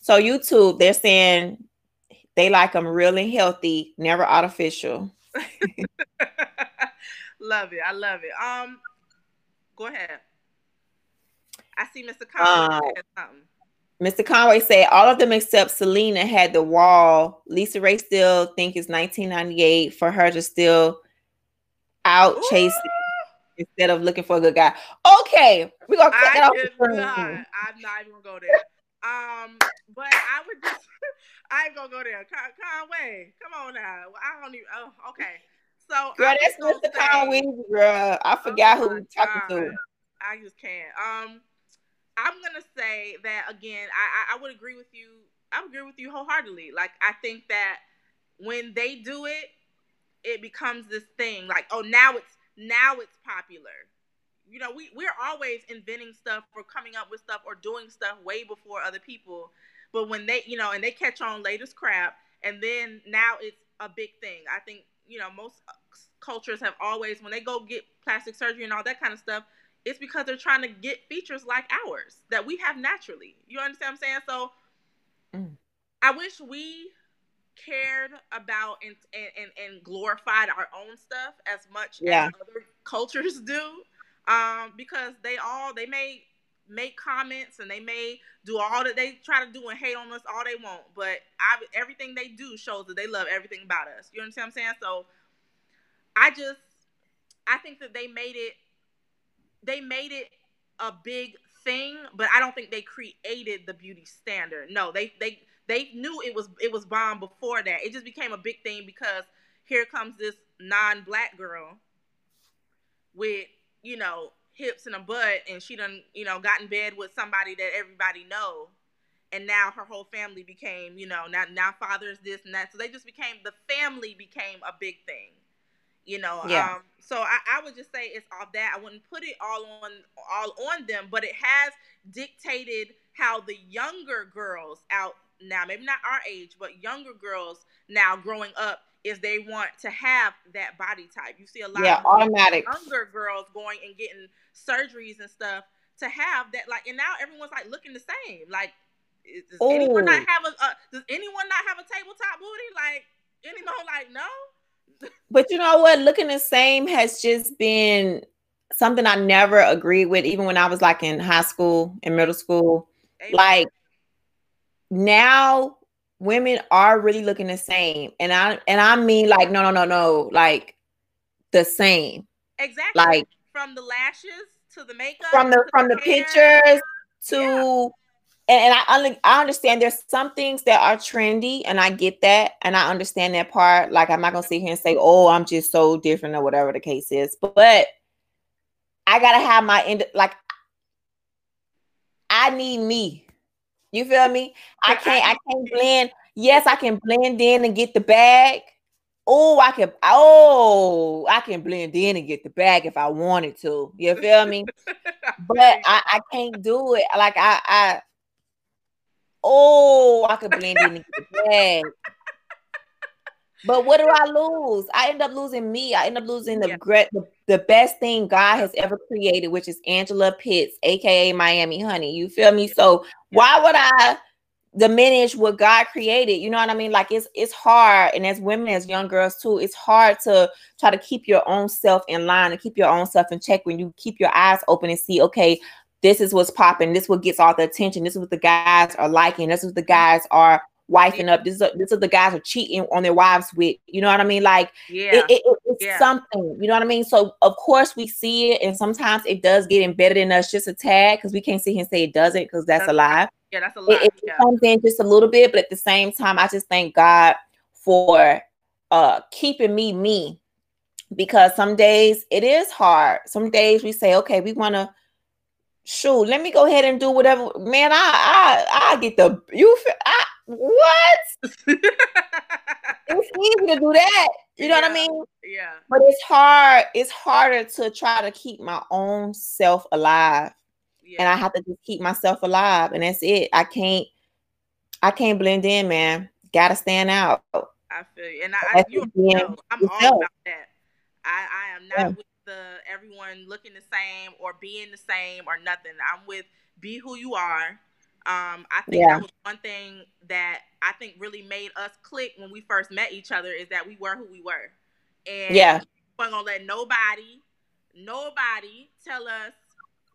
So YouTube, they're saying they like them real and healthy, never artificial. (laughs) love it. I love it. Um, go ahead. I see Mr. Conway uh, Mr. Conway said all of them except Syleena had the wall. LisaRaye still think it's 1998 for her to still out chase instead of looking for a good guy. Okay, we're gonna cut that off. Not, I'm not even gonna go there. Um, but I would just (laughs) I ain't gonna go there. Con- Conway, come on now. I don't even. Oh, okay. So girl, that's Mr. Conway, girl. I forgot oh who we talking God. to. I just can't. Um, I'm gonna say that again. I, I I would agree with you. I agree with you wholeheartedly. Like I think that when they do it, it becomes this thing. Like oh, now it's now it's popular. You know, we we're always inventing stuff or coming up with stuff or doing stuff way before other people. But when they, you know, and they catch on latest crap, and then now it's a big thing. I think you know most cultures have always when they go get plastic surgery and all that kind of stuff, it's because they're trying to get features like ours that we have naturally. You understand what I'm saying? So mm. I wish we cared about and, and, and glorified our own stuff as much yeah. as other (laughs) cultures do. Um, because they all they may make comments and they may do all that they try to do and hate on us all they want, but I everything they do shows that they love everything about us. You understand what I'm saying? So I just I think that they made it they made it a big thing, but I don't think they created the beauty standard. No, they they they knew it was it was bomb before that. It just became a big thing because here comes this non-black girl with you know hips and a butt, and she done you know got in bed with somebody that everybody know, and now her whole family became you know now now father's this and that. So they just became the family became a big thing you know yeah. um so I, I would just say it's all that i wouldn't put it all on all on them but it has dictated how the younger girls out now, maybe not our age, but younger girls now growing up is they want to have that body type. You see a lot yeah, of automatic younger girls going and getting surgeries and stuff to have that like and now everyone's like looking the same. Like does Ooh. anyone not have a uh, does anyone not have a tabletop booty? Like anyone like no? (laughs) but you know what? Looking the same has just been something I never agreed with, even when I was like in high school and middle school. Amen. Like now women are really looking the same. And I and I mean like no no no no like the same. Exactly. Like from the lashes to the makeup from the from the, the pictures to yeah. and, and I I understand there's some things that are trendy and I get that and I understand that part. Like I'm not gonna sit here and say, oh, I'm just so different or whatever the case is. But I gotta have my end like I need me. You feel me? I can't I can't blend. Yes, I can blend in and get the bag. Oh, I can oh, I can blend in and get the bag if I wanted to. You feel me? (laughs) but I, I can't do it. Like I I oh, I could blend in and get the bag. But what do I lose? I end up losing me. I end up losing the yeah. the, the, best thing God has ever created, which is Angela Pitts, aka Miami Honey. You feel me? So why would I diminish what God created. You know what I mean? Like it's it's hard, and as women, as young girls too, it's hard to try to keep your own self in line and keep your own self in check when you keep your eyes open and see, okay, this is what's popping, this is what gets all the attention, this is what the guys are liking, this is what the guys are wifing up. This is a, this is the guys are cheating on their wives with. You know what I mean? Like yeah, it, it, it's yeah. something. You know what I mean? So of course we see it, and sometimes it does get embedded in us just a tad because we can't sit here and say it doesn't because that's, that's a lie. Yeah, that's a lie. It, it yeah. comes in just a little bit, but at the same time, I just thank God for uh keeping me me because some days it is hard. Some days we say, okay, we want to shoot, let me go ahead and do whatever. Man, I I I get the you I what? (laughs) it's easy to do that. You know yeah, what I mean? Yeah. But it's hard. It's harder to try to keep my own self alive. Yeah. And I have to just keep myself alive. And that's it. I can't I can't blend in, man. Gotta stand out. I feel you. And I, I you know, I'm yourself. all about that. I, I am not yeah. with the everyone looking the same or being the same or nothing. I'm with be who you are um, I think yeah. that was one thing that I think really made us click when we first met each other is that we were who we were. And yeah. we weren't gonna let nobody, nobody tell us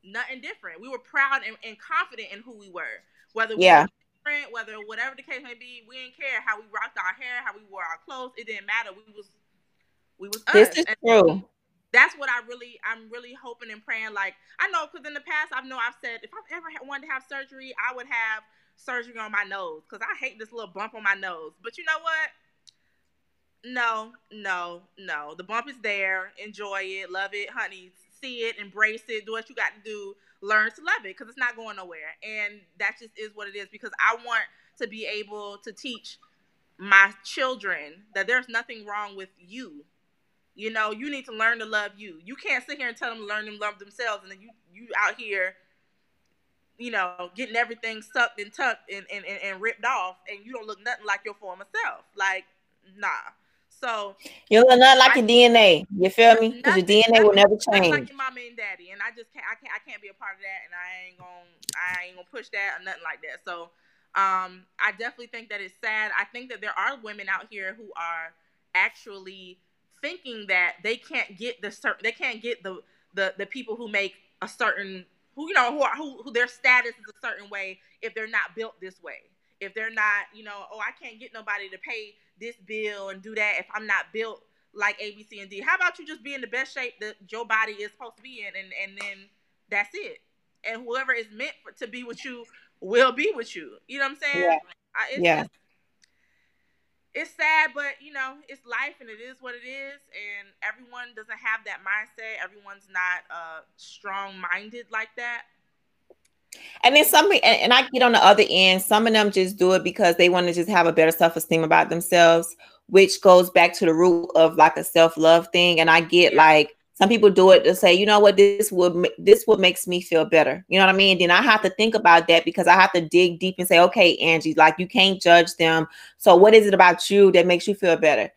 nothing different. We were proud and, and confident in who we were. Whether we yeah. were different, whether whatever the case may be, we didn't care how we rocked our hair, how we wore our clothes. It didn't matter. We was we was us. This is and true that's what I really, I'm really hoping and praying. Like I know, because in the past, I know I've said if I've ever wanted to have surgery, I would have surgery on my nose because I hate this little bump on my nose. But you know what? No, no, no. The bump is there. Enjoy it, love it, honey. See it, embrace it, do what you got to do. Learn to love it because it's not going nowhere. And that just is what it is. Because I want to be able to teach my children that there's nothing wrong with you you know, you need to learn to love you. You can't sit here and tell them to learn to love themselves, and then you you out here, you know, getting everything sucked and tucked and, and, and, and ripped off, and you don't look nothing like your former self. Like, nah. So you look nothing like I, your DNA. You feel me? Because your DNA will never change. Like your mama and daddy, and I just can't. I can't. I can't be a part of that, and I ain't gonna. I ain't gonna push that or nothing like that. So, um, I definitely think that it's sad. I think that there are women out here who are actually thinking that they can't get the certain they can't get the the the people who make a certain who you know who are who, who their status is a certain way if they're not built this way. If they're not you know oh i can't get nobody to pay this bill and do that if i'm not built like a b c and d. How about you just be in the best shape that your body is supposed to be in and and then that's it. And whoever is meant for, to be with you will be with you. You know what i'm saying? Yeah, I, yeah. it's sad, but you know, it's life and it is what it is. And everyone doesn't have that mindset. Everyone's not uh, strong minded like that. And then some, and, and I get on the other end, some of them just do it because they want to just have a better self esteem about themselves, which goes back to the root of like a self love thing. And I get yeah. like, some people do it to say, you know what, this would this what makes me feel better. You know what I mean? Then I have to think about that because I have to dig deep and say, okay, Angie, like you can't judge them. So what is it about you that makes you feel better?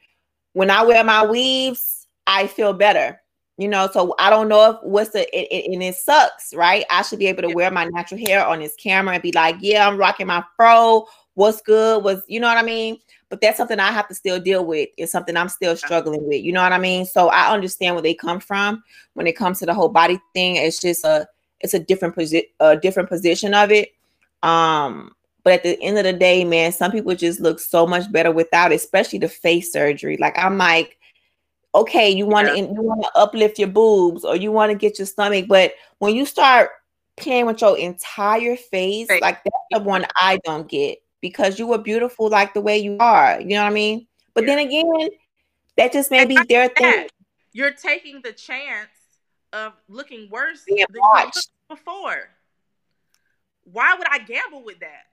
When I wear my weaves, I feel better. You know, so I don't know if what's the it, it, and it sucks, right? I should be able to wear my natural hair on this camera and be like, yeah, I'm rocking my fro. What's good? Was you know what I mean? But that's something I have to still deal with. It's something I'm still struggling with. You know what I mean? So I understand where they come from when it comes to the whole body thing. It's just a it's a different position a different position of it. Um, but at the end of the day, man, some people just look so much better without, especially the face surgery. Like I'm like, okay, you want to yeah. you want to uplift your boobs or you want to get your stomach, but when you start playing with your entire face, like that's the one I don't get because you were beautiful like the way you are. You know what I mean? But yeah. then again, that just may be their thing. You're taking the chance of looking worse Being than watched. before. Why would I gamble with that?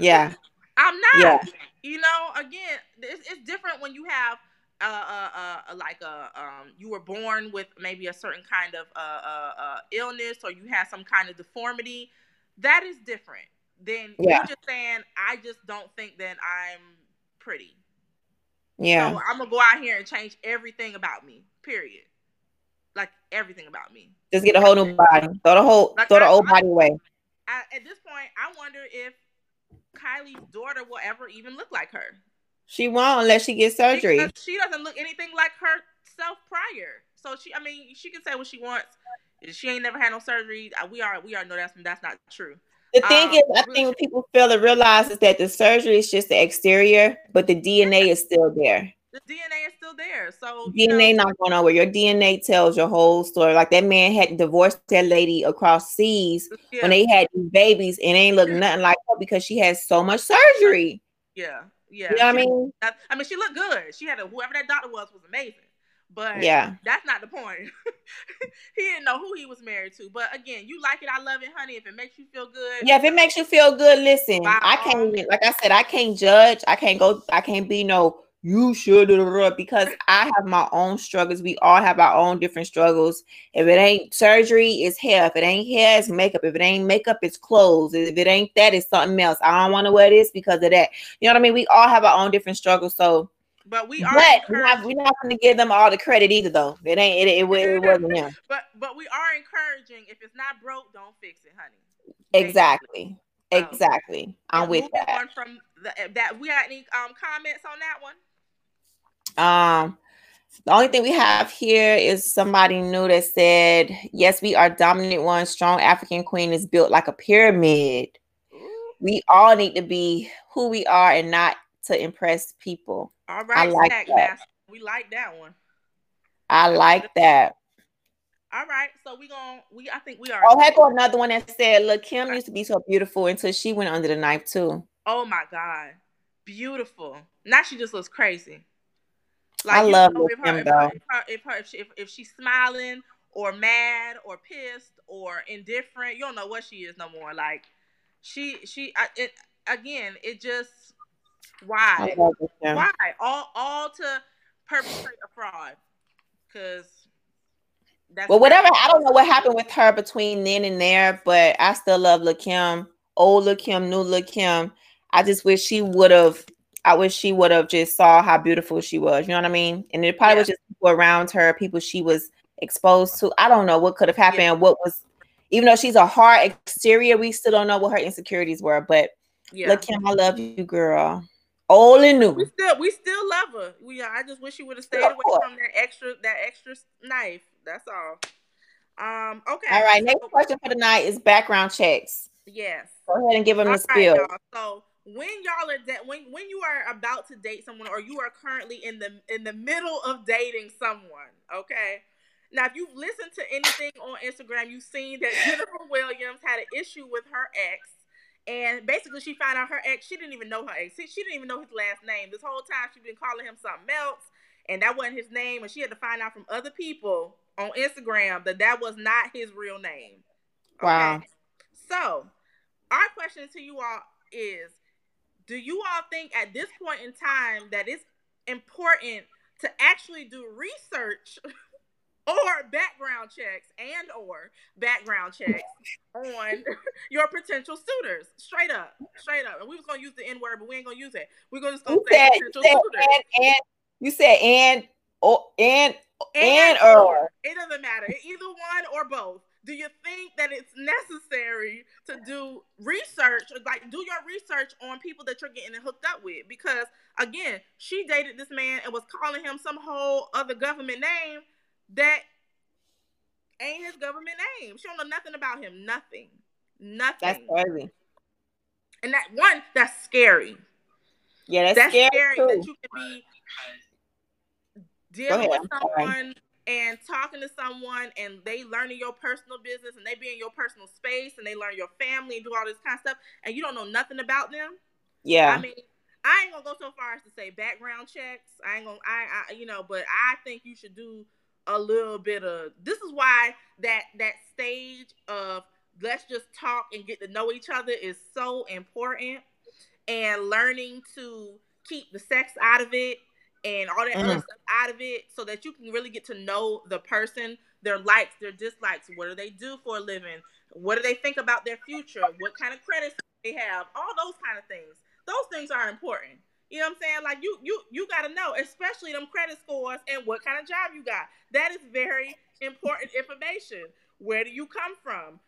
Yeah. (laughs) I'm not. Yeah. You know, again, it's, it's different when you have uh, uh, uh, like a um, you were born with maybe a certain kind of uh, uh, uh, illness or you have some kind of deformity. That is different then yeah. you're just saying I just don't think that I'm pretty. Yeah. So I'm gonna go out here and change everything about me. Period. Like everything about me. Just get a whole new body. Throw the whole like throw I, the old I, body away. I, at this point, I wonder if Kylie's daughter will ever even look like her. She won't unless she gets surgery. Because she doesn't look anything like herself prior. So she, I mean, she can say what she wants. She ain't never had no surgery. We are, we are know that's that's not true. The thing um, is, I think people fail to realize is that the surgery is just the exterior, but the DNA is still there. The DNA is still there. So DNA know, not going nowhere. Your DNA tells your whole story. Like that man had divorced that lady across seas yeah. when they had babies and ain't look nothing like her because she had so much surgery. Yeah. Yeah. You know what I mean? I mean, she looked good. She had a whoever that doctor was was amazing. But yeah, that's not the point. (laughs) he didn't know who he was married to. But again, you like it, I love it, honey. If it makes you feel good, yeah. If it makes you feel good, listen. I can't, like I said, I can't judge. I can't go. I can't be no. You should because I have my own struggles. We all have our own different struggles. If it ain't surgery, it's hair. If it ain't hair, it's makeup. If it ain't makeup, it's clothes. If it ain't that, it's something else. I don't want to wear this because of that. You know what I mean? We all have our own different struggles. So but we are. But we're not, we're not going to give them all the credit either, though. It ain't. It, it, it, it (laughs) wasn't them. but but we are encouraging. If it's not broke, don't fix it, honey. Exactly. Exactly. I'm with that. On from the, that, we got any um comments on that one? Um. The only thing we have here is somebody new that said, Yes, we are dominant one. Strong African queen is built like a pyramid. Ooh. We all need to be who we are and not to impress people. All right, I like that. We like that one. I like that. All right, so we going we I think we are. Oh, heck, another one that said, "Look, Kim used to be so beautiful until she went under the knife too." Oh my god, beautiful! Now she just looks crazy. Like, I love know, if her, Kim if though. If, her, if, her, if, she, if, if she's smiling or mad or pissed or indifferent, you don't know what she is no more. Like she she I, it again, it just why? Why? All all to perpetrate a fraud. Cause that's well, whatever. I don't know what happened with her between then and there, but I still love Lil' Kim. Old Lil' Kim, new Lil' Kim. I just wish she would have. I wish she would have just saw how beautiful she was. You know what I mean? And it probably yeah. was just people around her, people she was exposed to. I don't know what could have happened. Yeah. What was, even though she's a hard exterior, we still don't know what her insecurities were. But yeah. Lakim, I love you, girl. Old and new. We still we still love her. We I just wish she would have stayed away from that extra that extra knife. That's all. Um. Okay. All right. Next question for tonight is background checks. Yes. Go ahead and give them all the spiel. Right, so when y'all are de- when when you are about to date someone or you are currently in the in the middle of dating someone, okay. Now, if you've listened to anything on Instagram, you've seen that Jennifer Williams had an issue with her ex and basically, she found out her ex. She didn't even know her ex. She didn't even know his last name. This whole time, she'd been calling him something else, and that wasn't his name. And she had to find out from other people on Instagram that that was not his real name. Okay? Wow. So, our question to you all is: Do you all think at this point in time that it's important to actually do research or background checks and or background checks on (laughs) your potential suitors. Straight up. Straight up. And we was gonna use the N-word, but we ain't gonna use it. We're gonna just gonna say said, potential said suitors. And, and, you said and or and and, and or. or. It doesn't matter. Either one or both. Do you think that it's necessary to do research, like do your research on people that you're getting hooked up with? Because again, she dated this man and was calling him some whole other government name that ain't his government name. She don't know nothing about him. Nothing. Nothing. That's crazy. And that one, that's scary. Yeah, that's, that's scary, scary that you can be dealing with someone and talking to someone and they learning your personal business and they be in your personal space and they learn your family and do all this kind of stuff and you don't know nothing about them. Yeah. I mean, I ain't gonna go so far as to say background checks. I ain't gonna I, I you know, but I think you should do a little bit of this is why that that stage of let's just talk and get to know each other is so important and learning to keep the sex out of it and all that mm-hmm. other stuff out of it so that you can really get to know the person their likes their dislikes what do they do for a living what do they think about their future what kind of credits they have all those kind of things those things are important you know what I'm saying? Like you you you got to know, especially them credit scores and what kind of job you got. That is very important information. Where do you come from?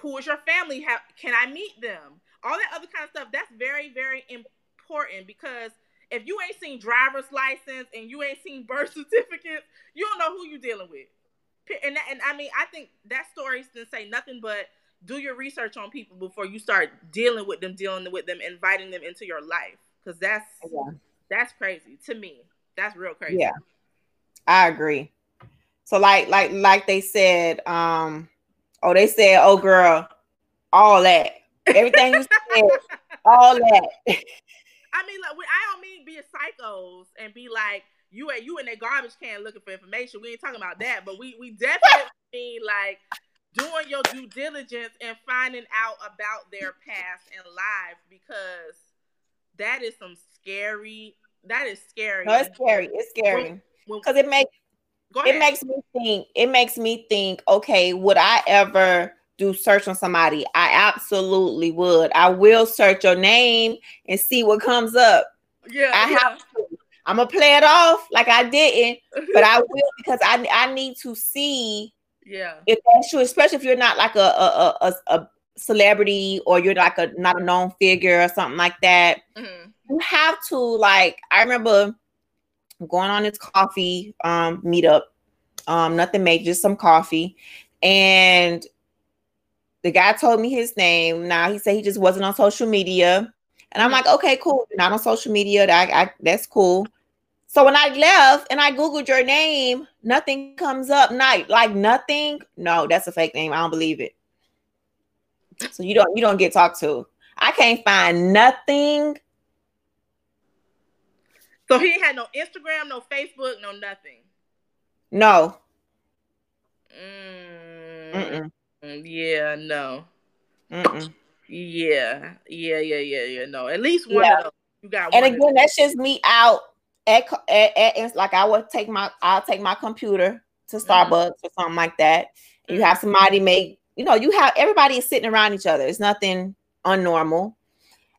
Who is your family? Can I meet them? all that other kind of stuff. That's very, very important because if you ain't seen driver's license and you ain't seen birth (laughs) certificates, you don't know who you dealing with. And and I mean, I think that story didn't say nothing but do your research on people before you start dealing with them, dealing with them, inviting them into your life. Because that's yeah. that's crazy to me. That's real crazy. Yeah, I agree. So like like like they said, um, oh they said, oh girl, all that, everything you said, (laughs) all that. I mean, like, I don't mean be a psychos and be like you and you in that garbage can looking for information. We ain't talking about that, but we we definitely (laughs) mean like doing your due diligence and finding out about their past and lives because that is some scary. That is scary. No, it's scary. It's scary because it makes it makes me think. It makes me think. Okay, would I ever? do search on somebody, I absolutely would. I will search your name and see what comes up. Yeah, I yeah. have to. I'm gonna play it off like I didn't, (laughs) but I will because I I need to see yeah if that's true, especially if you're not like a a, a, a celebrity or you're like a not a known figure or something like that. Mm-hmm. You have to like I remember going on this coffee um meetup, um nothing major, just some coffee, and the guy told me his name. Now he said he just wasn't on social media. And I'm like, okay, cool. not on social media. That I, that's cool. So when I left and I googled your name, nothing comes up. Night like nothing. No, that's a fake name. I don't believe it. So you don't you don't get talked to. I can't find nothing. So he had no Instagram, no Facebook, no nothing. No. Mm. Yeah, no. Mm-mm. Yeah, yeah, yeah, yeah, yeah. No, at least one yeah. of those. You got. And again, that's just me out at, at, at, like I would take my I'll take my computer to mm-hmm. Starbucks mm-hmm. or something like that. You have mm-hmm. somebody make you know you have everybody is sitting around each other. It's nothing unnormal.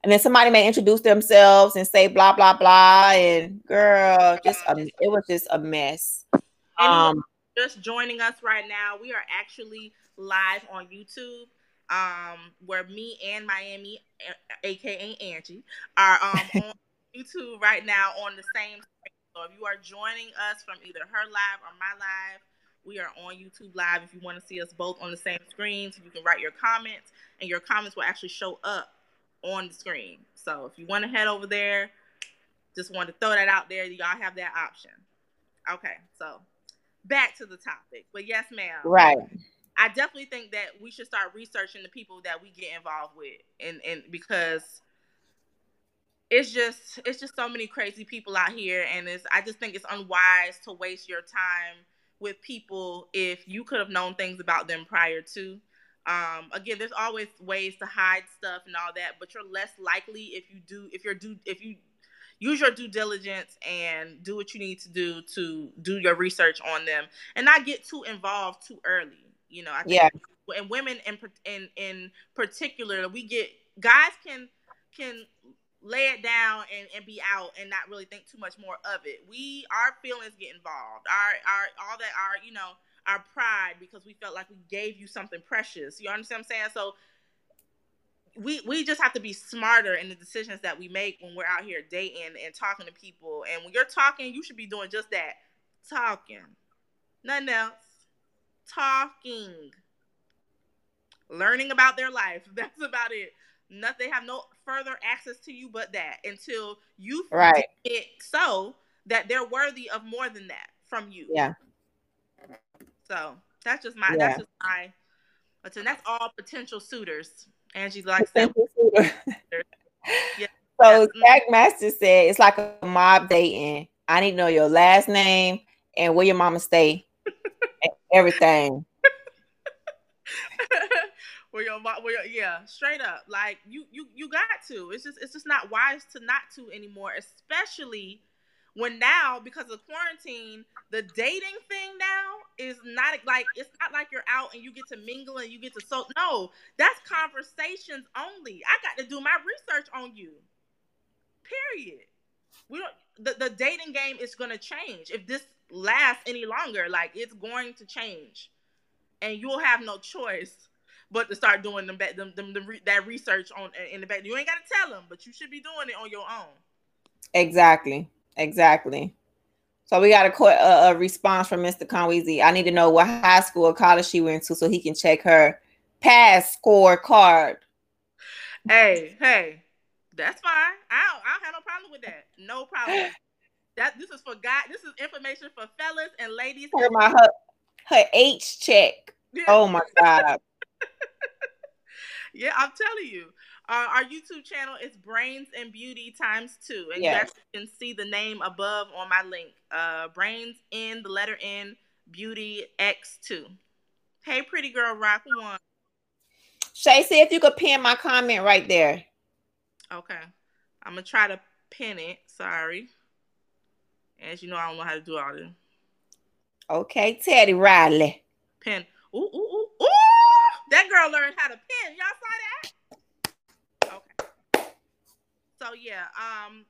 And then somebody may introduce themselves and say blah blah blah. And girl, just a, it was just a mess. Um, just joining us right now, we are actually live on YouTube um, where me and Miami, aka Angie, are um, (laughs) on YouTube right now on the same screen. So if you are joining us from either her live or my live, we are on YouTube live. If you want to see us both on the same screen, so you can write your comments, and your comments will actually show up on the screen. So if you want to head over there, just want to throw that out there. Y'all have that option. Okay, so back to the topic. But yes, ma'am. Right. I definitely think that we should start researching the people that we get involved with, and and because it's just it's just so many crazy people out here, and it's I just think it's unwise to waste your time with people if you could have known things about them prior to. Um, again, there's always ways to hide stuff and all that, but you're less likely if you do if you're do if you use your due diligence and do what you need to do to do your research on them and not get too involved too early you know, I think, yeah. And women in in in particular, we get guys can can lay it down and, and be out and not really think too much more of it. We our feelings get involved. Our our all that our you know our pride because we felt like we gave you something precious. You understand what I'm saying? So we we just have to be smarter in the decisions that we make when we're out here dating and talking to people. And when you're talking, you should be doing just that, talking, nothing else talking, learning about their life. (laughs) That's about it. Nothing. They have no further access to you but that until you right it so that they're worthy of more than that from you. Yeah. So that's just my yeah. that's just my but that's all potential suitors. Angie likes that. (laughs) yeah. (laughs) So Jack Master said it's like a mob dating. I need to know your last name and where your mama stay (laughs) and everything. Where your where yeah, straight up. Like you you you got to. It's just it's just not wise to not to anymore, especially when now because of quarantine, the dating thing now is not like it's not like you're out and you get to mingle and you get to so no, that's conversations only. I got to do my research on you. Period. We don't the, the dating game is gonna change if this lasts any longer. Like it's going to change, and you'll have no choice but to start doing them, back, them, them, them that research on in the back. You ain't got to tell them, but you should be doing it on your own. Exactly. Exactly. So we got a, a, a response from Mr. Conweezy. I need to know what high school or college she went to so he can check her pass score card. Hey, hey, that's fine. I don't, I don't have no problem with that. No problem. (gasps) that this is for God. This is information for fellas and ladies. Her, my, her, her H check. Yeah. (laughs) Oh my god. (laughs) yeah, I'm telling you. Uh, our YouTube channel is Brains and Beauty times two, and yes. you can see the name above on my link. Uh, Brains in the letter N, Beauty X two. Hey, pretty girl, rock one. Shay, see if you could pin my comment right there. Okay, I'm gonna try to pin it. Sorry, as you know, I don't know how to do all this. Okay, Teddy Riley. Pin. Ooh, ooh, ooh, ooh! That girl learned how to pin. Y'all saw that? Okay. So yeah, um,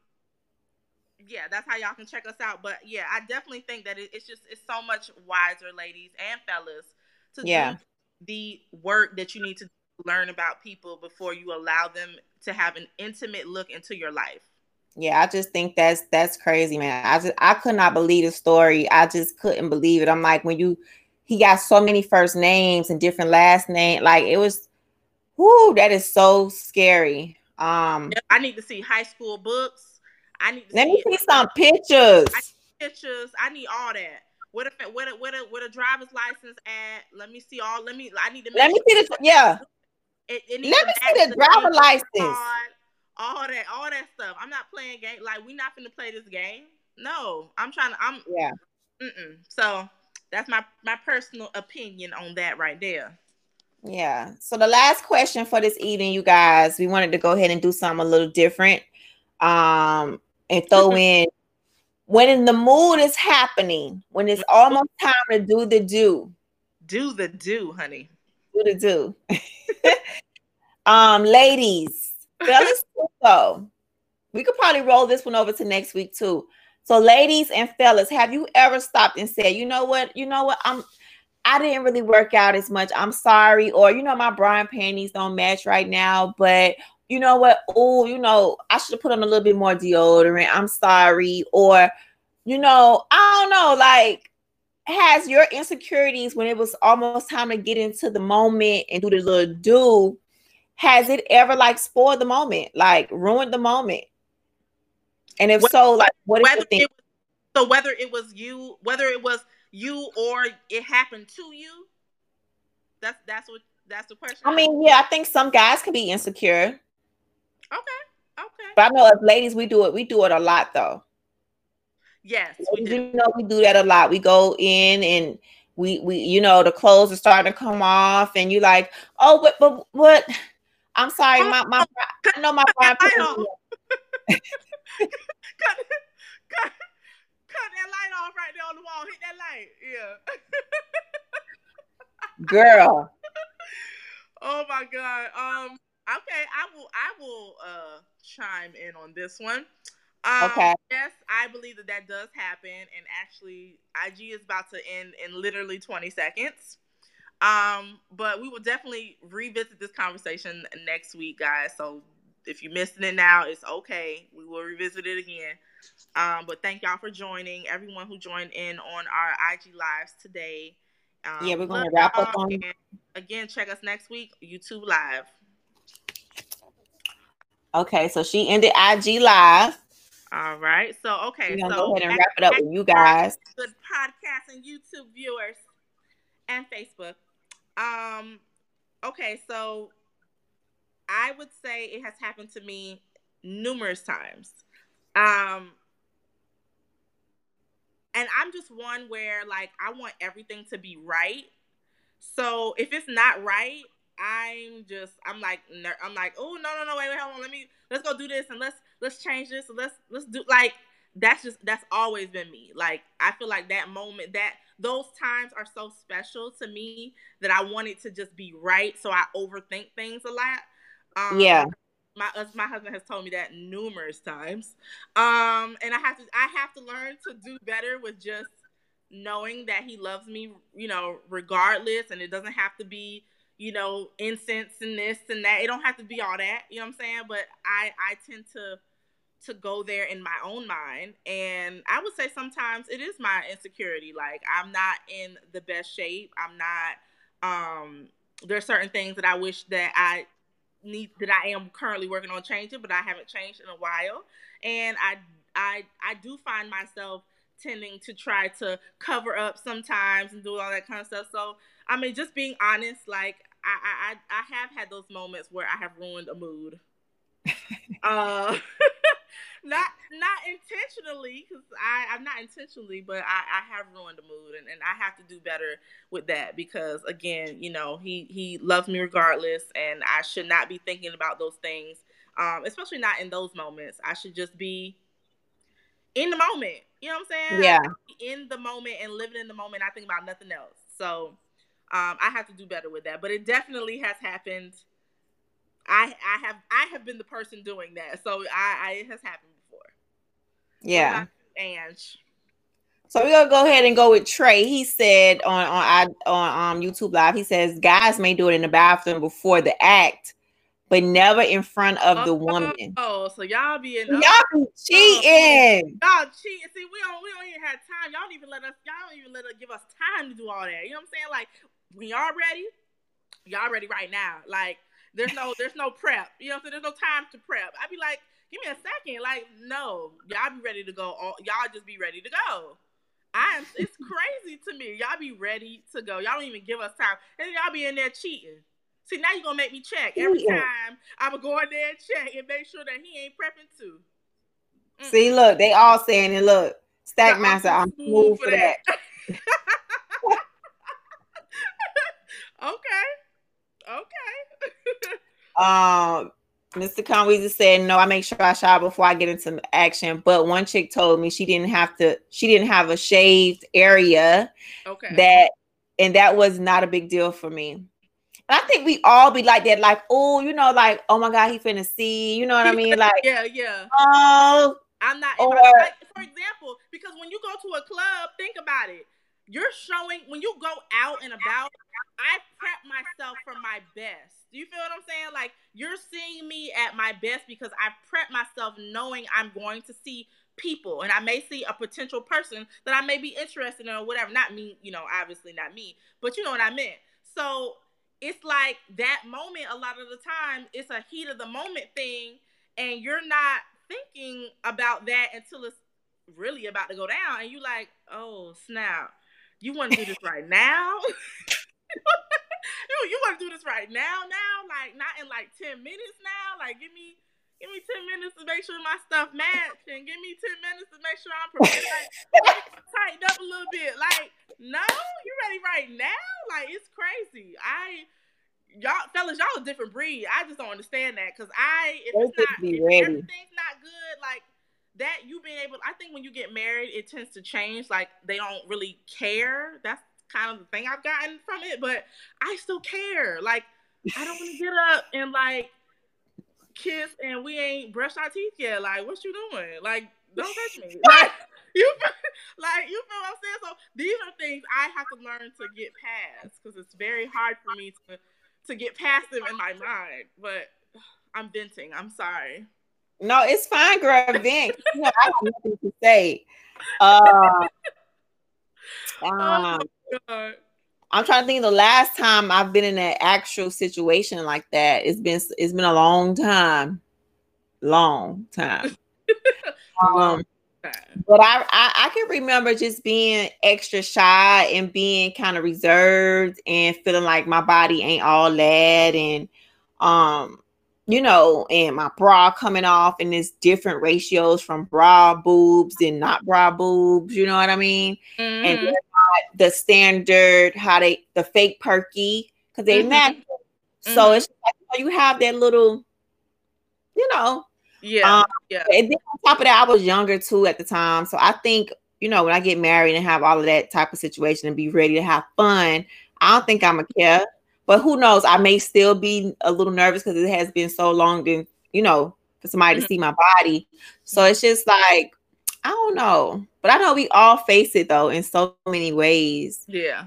yeah, that's how y'all can check us out. But yeah, I definitely think that it, it's just it's so much wiser, ladies and fellas, to yeah. do the work that you need to learn about people before you allow them to have an intimate look into your life. Yeah, I just think that's that's crazy, man. I just I could not believe the story. I just couldn't believe it. I'm like, when you he got so many first names and different last name, like it was whoo, that is so scary. Um, I need to see high school books. I need to let see me see some pictures. I pictures. I need all that. What if what a what a what a driver's license at? Let me see all. Let me. I need to. Let me see this. yeah. It, it let me see the driver license. Card, all that, all that stuff. I'm not playing game. Like we're not gonna play this game. No, I'm trying to. I'm yeah. Mm-mm. So that's my my personal opinion on that right there. Yeah. So the last question for this evening, you guys, we wanted to go ahead and do something a little different. Um, and throw (laughs) in when in the mood is happening, when it's almost time to do the do. Do the do, honey. Do the do. (laughs) um, ladies, (laughs) fellas, so we could probably roll this one over to next week too. So, ladies and fellas, have you ever stopped and said, you know what, you know what, I'm I didn't really work out as much. I'm sorry. Or, you know, my bra and panties don't match right now, but you know what? Oh, you know, I should have put on a little bit more deodorant. I'm sorry. Or, you know, I don't know, like, has your insecurities when it was almost time to get into the moment and do the little do, has it ever like spoiled the moment, like ruined the moment? And if whether, so, like, what do you think? Was, so whether it was you, whether it was you or it happened to you? That's that's what that's the question. I mean, yeah, I think some guys can be insecure. Okay. Okay. But I know as ladies we do it, we do it a lot though. Yes, we do. You know, we do that a lot. We go in and we we you know the clothes are starting to come off, and you're like, oh, but but what? I'm sorry, oh, my my oh. I know my (laughs) (laughs) (laughs) cut, cut, cut that light off right there on the wall. Hit that light. Yeah. Girl. (laughs) oh my god. Um. Okay, I will. I will uh chime in on this one. Um, okay. Yes, I believe that that does happen, and actually, IG is about to end in literally 20 seconds. Um, but we will definitely revisit this conversation next week, guys. So if you're missing it now, it's okay. We will revisit it again. Um, but thank y'all for joining. Everyone who joined in on our IG lives today. Um, yeah, we're gonna wrap up on. Again, check us next week, YouTube Live. Okay, so she ended IG Live. All right. So okay, so go ahead and wrap it up with you guys. Good podcast and YouTube viewers and Facebook. Um. Okay, so I would say it has happened to me numerous times. Um, and I'm just one where like I want everything to be right. So if it's not right, I'm just I'm like I'm like oh no no no wait wait hold on let me let's go do this and let's let's change this and let's let's do like that's just that's always been me. Like I feel like that moment that those times are so special to me that I want it to just be right. So I overthink things a lot. Um, yeah my my husband has told me that numerous times. Um, and I have to I have to learn to do better with just knowing that he loves me, you know, regardless, and it doesn't have to be you know, incense and this and that. It don't have to be all that, you know what I'm saying? But I I tend to to go there in my own mind and I would say sometimes it is my insecurity. Like I'm not in the best shape. I'm not um there's certain things that I wish that I need that I am currently working on changing, but I haven't changed in a while. And I I I do find myself tending to try to cover up sometimes and do all that kind of stuff. So I mean, just being honest, like I I I have had those moments where I have ruined a mood. (laughs) uh, (laughs) not not intentionally because I I'm not intentionally, but I I have ruined the mood and, and I have to do better with that because again, you know, he he loves me regardless, and I should not be thinking about those things. Um, especially not in those moments. I should just be in the moment. You know what I'm saying? Yeah. In the moment and living in the moment. I think about nothing else. So um, I have to do better with that. But it definitely has happened. I I have I have been the person doing that. So I, I it has happened. Yeah. And so we're gonna go ahead and go with Trey. He said on on on um YouTube Live, he says guys may do it in the bathroom before the act, but never in front of the woman. Oh, so y'all be in y'all be cheating. y'all cheating. See, we don't we don't even have time. Y'all don't even let us. Y'all don't even let us give us time to do all that. You know what I'm saying? Like when y'all ready, y'all ready right now. Like there's no there's no prep. You know what I'm saying? There's no time to prep. I'd be like, give me a second. Like no, y'all be ready to go. All, y'all just be ready to go. I am. It's (laughs) crazy to me. Y'all be ready to go. Y'all don't even give us time, and y'all be in there cheating. See, now you're gonna make me check every time I'm gonna go in there and check and make sure that he ain't prepping too. Mm-mm. See, look, they all saying it. Look, Stackmaster, I'm, I'm smooth for that. that. (laughs) okay, okay. (laughs) um, Mr. Conweezy said, "No, I make sure I shower before I get into action." But one chick told me she didn't have to. She didn't have a shaved area. Okay. That and that was not a big deal for me. And I think we all be like that, like, oh, you know, like, oh my God, he finna see, you know what I (laughs) mean? Like, yeah, yeah. Oh, I'm not, or, like, for example, because when you go to a club, think about it. You're showing when you go out and about, I prep myself for my best. Do you feel what I'm saying? Like you're seeing me at my best because I prep myself knowing I'm going to see people and I may see a potential person that I may be interested in or whatever. Not me, you know, obviously not me, but you know what I meant. So it's like that moment a lot of the time it's a heat of the moment thing and you're not thinking about that until it's really about to go down and you like oh snap you want to do this right now? (laughs) You, you want to do this right now now? Like not in like 10 minutes now? Like give me give me 10 minutes to make sure my stuff match and give me 10 minutes to make sure i'm prepared like (laughs) tighten up a little bit. Like no? You ready right now? Like it's crazy. I y'all fellas, y'all a different breed. I just don't understand that because I if it's not if everything's not good, like that you being able I think when you get married it tends to change. Like they don't really care. That's kind of the thing I've gotten from it, but I still care. Like I don't want to get up and like kiss and we ain't brushed our teeth yet. Like what you doing? Like don't touch me. (laughs) Like you feel, like you feel what I'm saying? So these are things I have to learn to get past because it's very hard for me to to get past them in my mind. But I'm venting. I'm sorry. No, it's fine, girl. Vent. you know, I have nothing to say. Uh, um, (laughs) oh I'm trying to think the last time I've been in an actual situation like that. It's been it's been a long time. Long time. (laughs) um but I, I, I can remember just being extra shy and being kind of reserved and feeling like my body ain't all that and um you know and my bra coming off and there's different ratios from bra boobs and not bra boobs you know what i mean mm-hmm. and the standard how they the fake perky because they mm-hmm. match so mm-hmm. it's like you have that little you know yeah. Um, yeah. And then on top of that, I was younger too at the time. So I think, you know, when I get married and have all of that type of situation and be ready to have fun, I don't think I'm a care. But who knows? I may still be a little nervous because it has been so long and you know, for somebody mm-hmm. to see my body. So it's just like, I don't know. But I know we all face it though in so many ways. Yeah.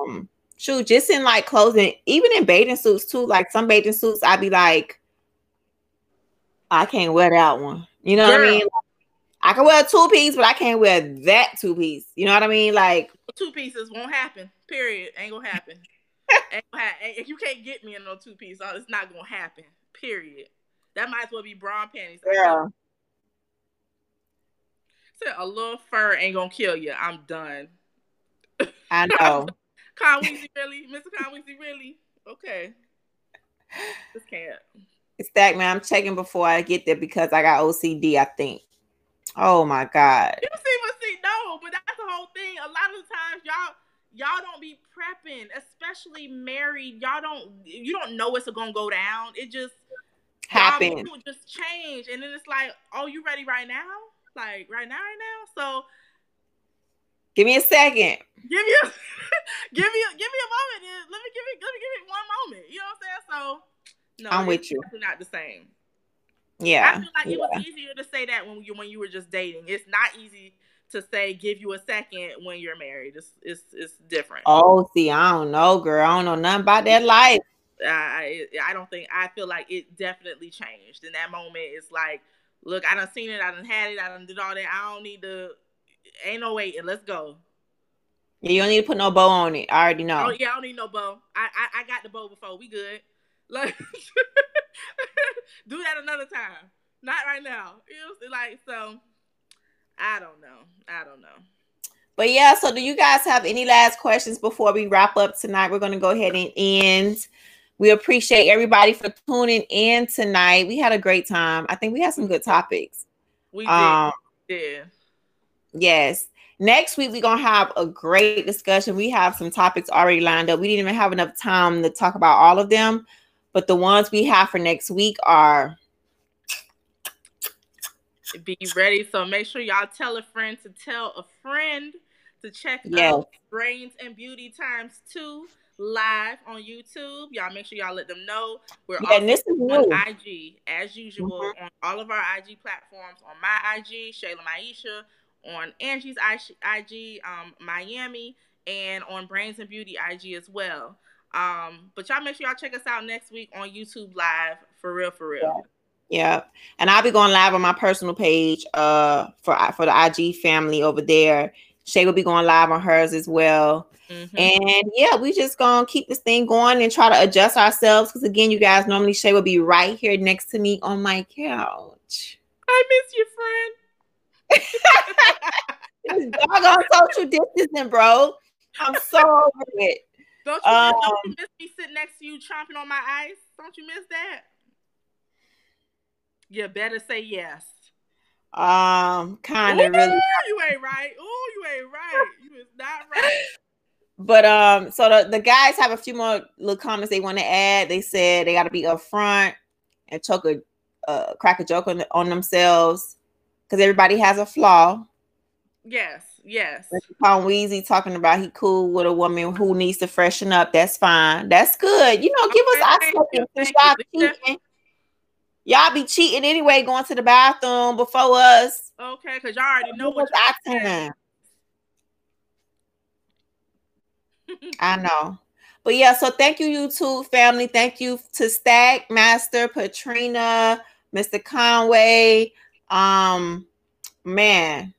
Um, shoot, just in like clothing, even in bathing suits too. Like some bathing suits, I'd be like, I can't wear that one. You know Girl. what I mean? I can wear a two piece, but I can't wear that two piece. You know what I mean? Like two pieces won't happen. Period. Ain't gonna happen. If you can't get me in no two piece, uh, it's not gonna happen. Period. That might as well be brown panties. Yeah. Said a little fur ain't gonna kill you. I'm done. I (laughs) know. Conweezy, really? Mr. Conweezy, really? Okay. Just can't. It's that man. I'm checking before I get there because I got OCD, I think. Oh my God. You see what see no, but that's the whole thing. A lot of times y'all y'all don't be prepping, especially married. Y'all don't you don't know what's gonna go down. It just happens. Just change. And then it's like, oh, you ready right now? Like right now, right now. So Give me a second. Give you, (laughs) give me, give me a moment. Let me give it. Let me give it one moment. You know what I'm saying? So, no, I'm with you. Not the same. Yeah. I feel like yeah. it was easier to say that when you when you were just dating. It's not easy to say give you a second when you're married. It's it's it's different. Oh, see, I don't know, girl. I don't know nothing about that life. I I don't think I feel like it definitely changed in that moment. It's like, look, I done seen it, I done had it, I done did all that. I don't need to ain't no waiting. Let's go. Yeah, you don't need to put no bow on it. I already know. Oh yeah, I don't need no bow. I I, I got the bow before. We good. Like (laughs) do that another time. Not right now. It was like so. I don't know. I don't know. But yeah, so do you guys have any last questions before we wrap up tonight? We're going to go ahead and end. We appreciate everybody for tuning in tonight. We had a great time. I think we had some good topics. We did. Um, yeah. Yes. Next week we're gonna have a great discussion. We have some topics already lined up. We didn't even have enough time to talk about all of them, but the ones we have for next week are be ready. So make sure y'all tell a friend to tell a friend to check yes. out Brains and Beauty Times Two live on YouTube. Y'all make sure y'all let them know. We're yeah, this is on IG as usual mm-hmm. on all of our IG platforms. On my IG, Shayla Maisha on Angie's IG, um, Miami, and on Brains and Beauty IG as well. Um, but y'all make sure y'all check us out next week on YouTube Live for real, for real. Yeah, and I'll be going live on my personal page uh for for the IG family over there. Shay will be going live on hers as well. Mm-hmm. And yeah, we just gonna keep this thing going and try to adjust ourselves because again, you guys normally Shay will be right here next to me on my couch. I miss you, friend (laughs) doggone social distancing, bro. I'm so over it. Don't you, um, don't you miss me sitting next to you chomping on my ice? Don't you miss that? You better say yes. Um, kind of really. You ain't right. Oh, you ain't right. You is not right. But um, so the, the guys have a few more little comments they want to add. They said they got to be upfront and choke a uh, crack a joke on, on themselves because everybody has a flaw. Yes, yes. Tom Weezy talking about he cool with a woman who needs to freshen up. That's fine. That's good. You know, give okay, us our. Y'all be cheating anyway, going to the bathroom before us. Okay, because y'all already know what our time. I know. But yeah, so thank you, YouTube family. Thank you to Stack Master, Patrina, Mr. Conway, um, man,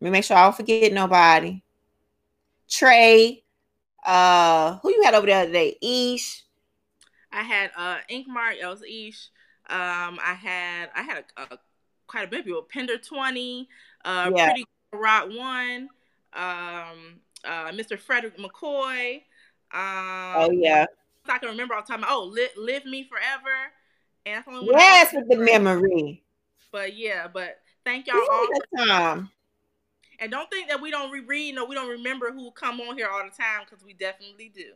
let me make sure I don't forget nobody. Trey, uh, who you had over there today? Ish. I had uh Inkmart, it was Ish. Um, I had I had a, a quite a bit of people. Pender 20, uh yeah. Pretty Rock One, um, uh, Mr. Frederick McCoy. Um, oh yeah. I can remember all the time. Oh, live, live me forever. And yes, with the memory. But yeah, but thank y'all all the time. And don't think that we don't reread or we don't remember who come on here all the time because we definitely do.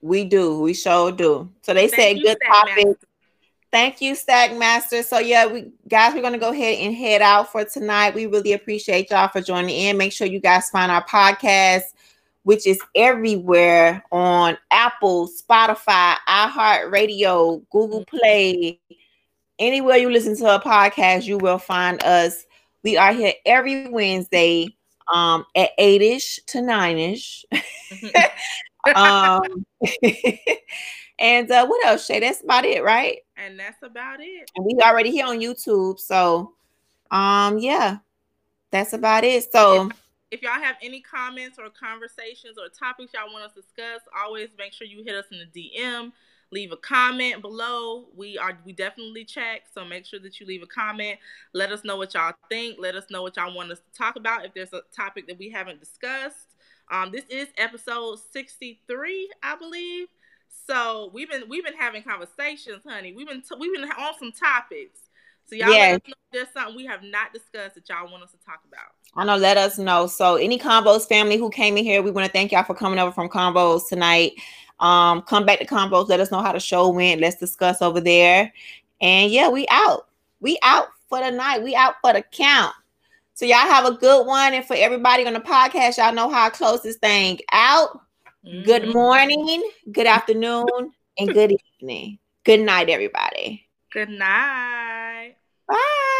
We do. We sure do. So they say good topic. Thank you, Stack Master. So yeah, we guys, we're gonna go ahead and head out for tonight. We really appreciate y'all for joining in. Make sure you guys find our podcast, which is everywhere on Apple, Spotify, iHeartRadio, Google mm-hmm. Play, anywhere you listen to a podcast, you will find us. We are here every Wednesday um, at 8ish to 9ish. (laughs) um, (laughs) and uh, what else, Shay? That's about it, right? And that's about it. And we already here on YouTube, so um, yeah, that's about it. So. If y'all have any comments or conversations or topics y'all want us to discuss, always make sure you hit us in the DM leave a comment below. We are we definitely check, so make sure that you leave a comment. Let us know what y'all think. Let us know what y'all want us to talk about. If there's a topic that we haven't discussed, um, this is episode 63, I believe. So we've been we've been having conversations, honey. We've been t- we've been on some topics. So y'all yes. let us know if there's something we have not discussed that y'all want us to talk about. I know, let us know. So any combos family who came in here, we want to thank y'all for coming over from combos tonight. Um, come back to combos. Let us know how the show went. Let's discuss over there. And yeah, we out. We out for the night. We out for the count. So y'all have a good one. And for everybody on the podcast, y'all know how I close this thing out. Mm-hmm. Good morning, good afternoon, and good evening. Good night, everybody. Good night. Bye.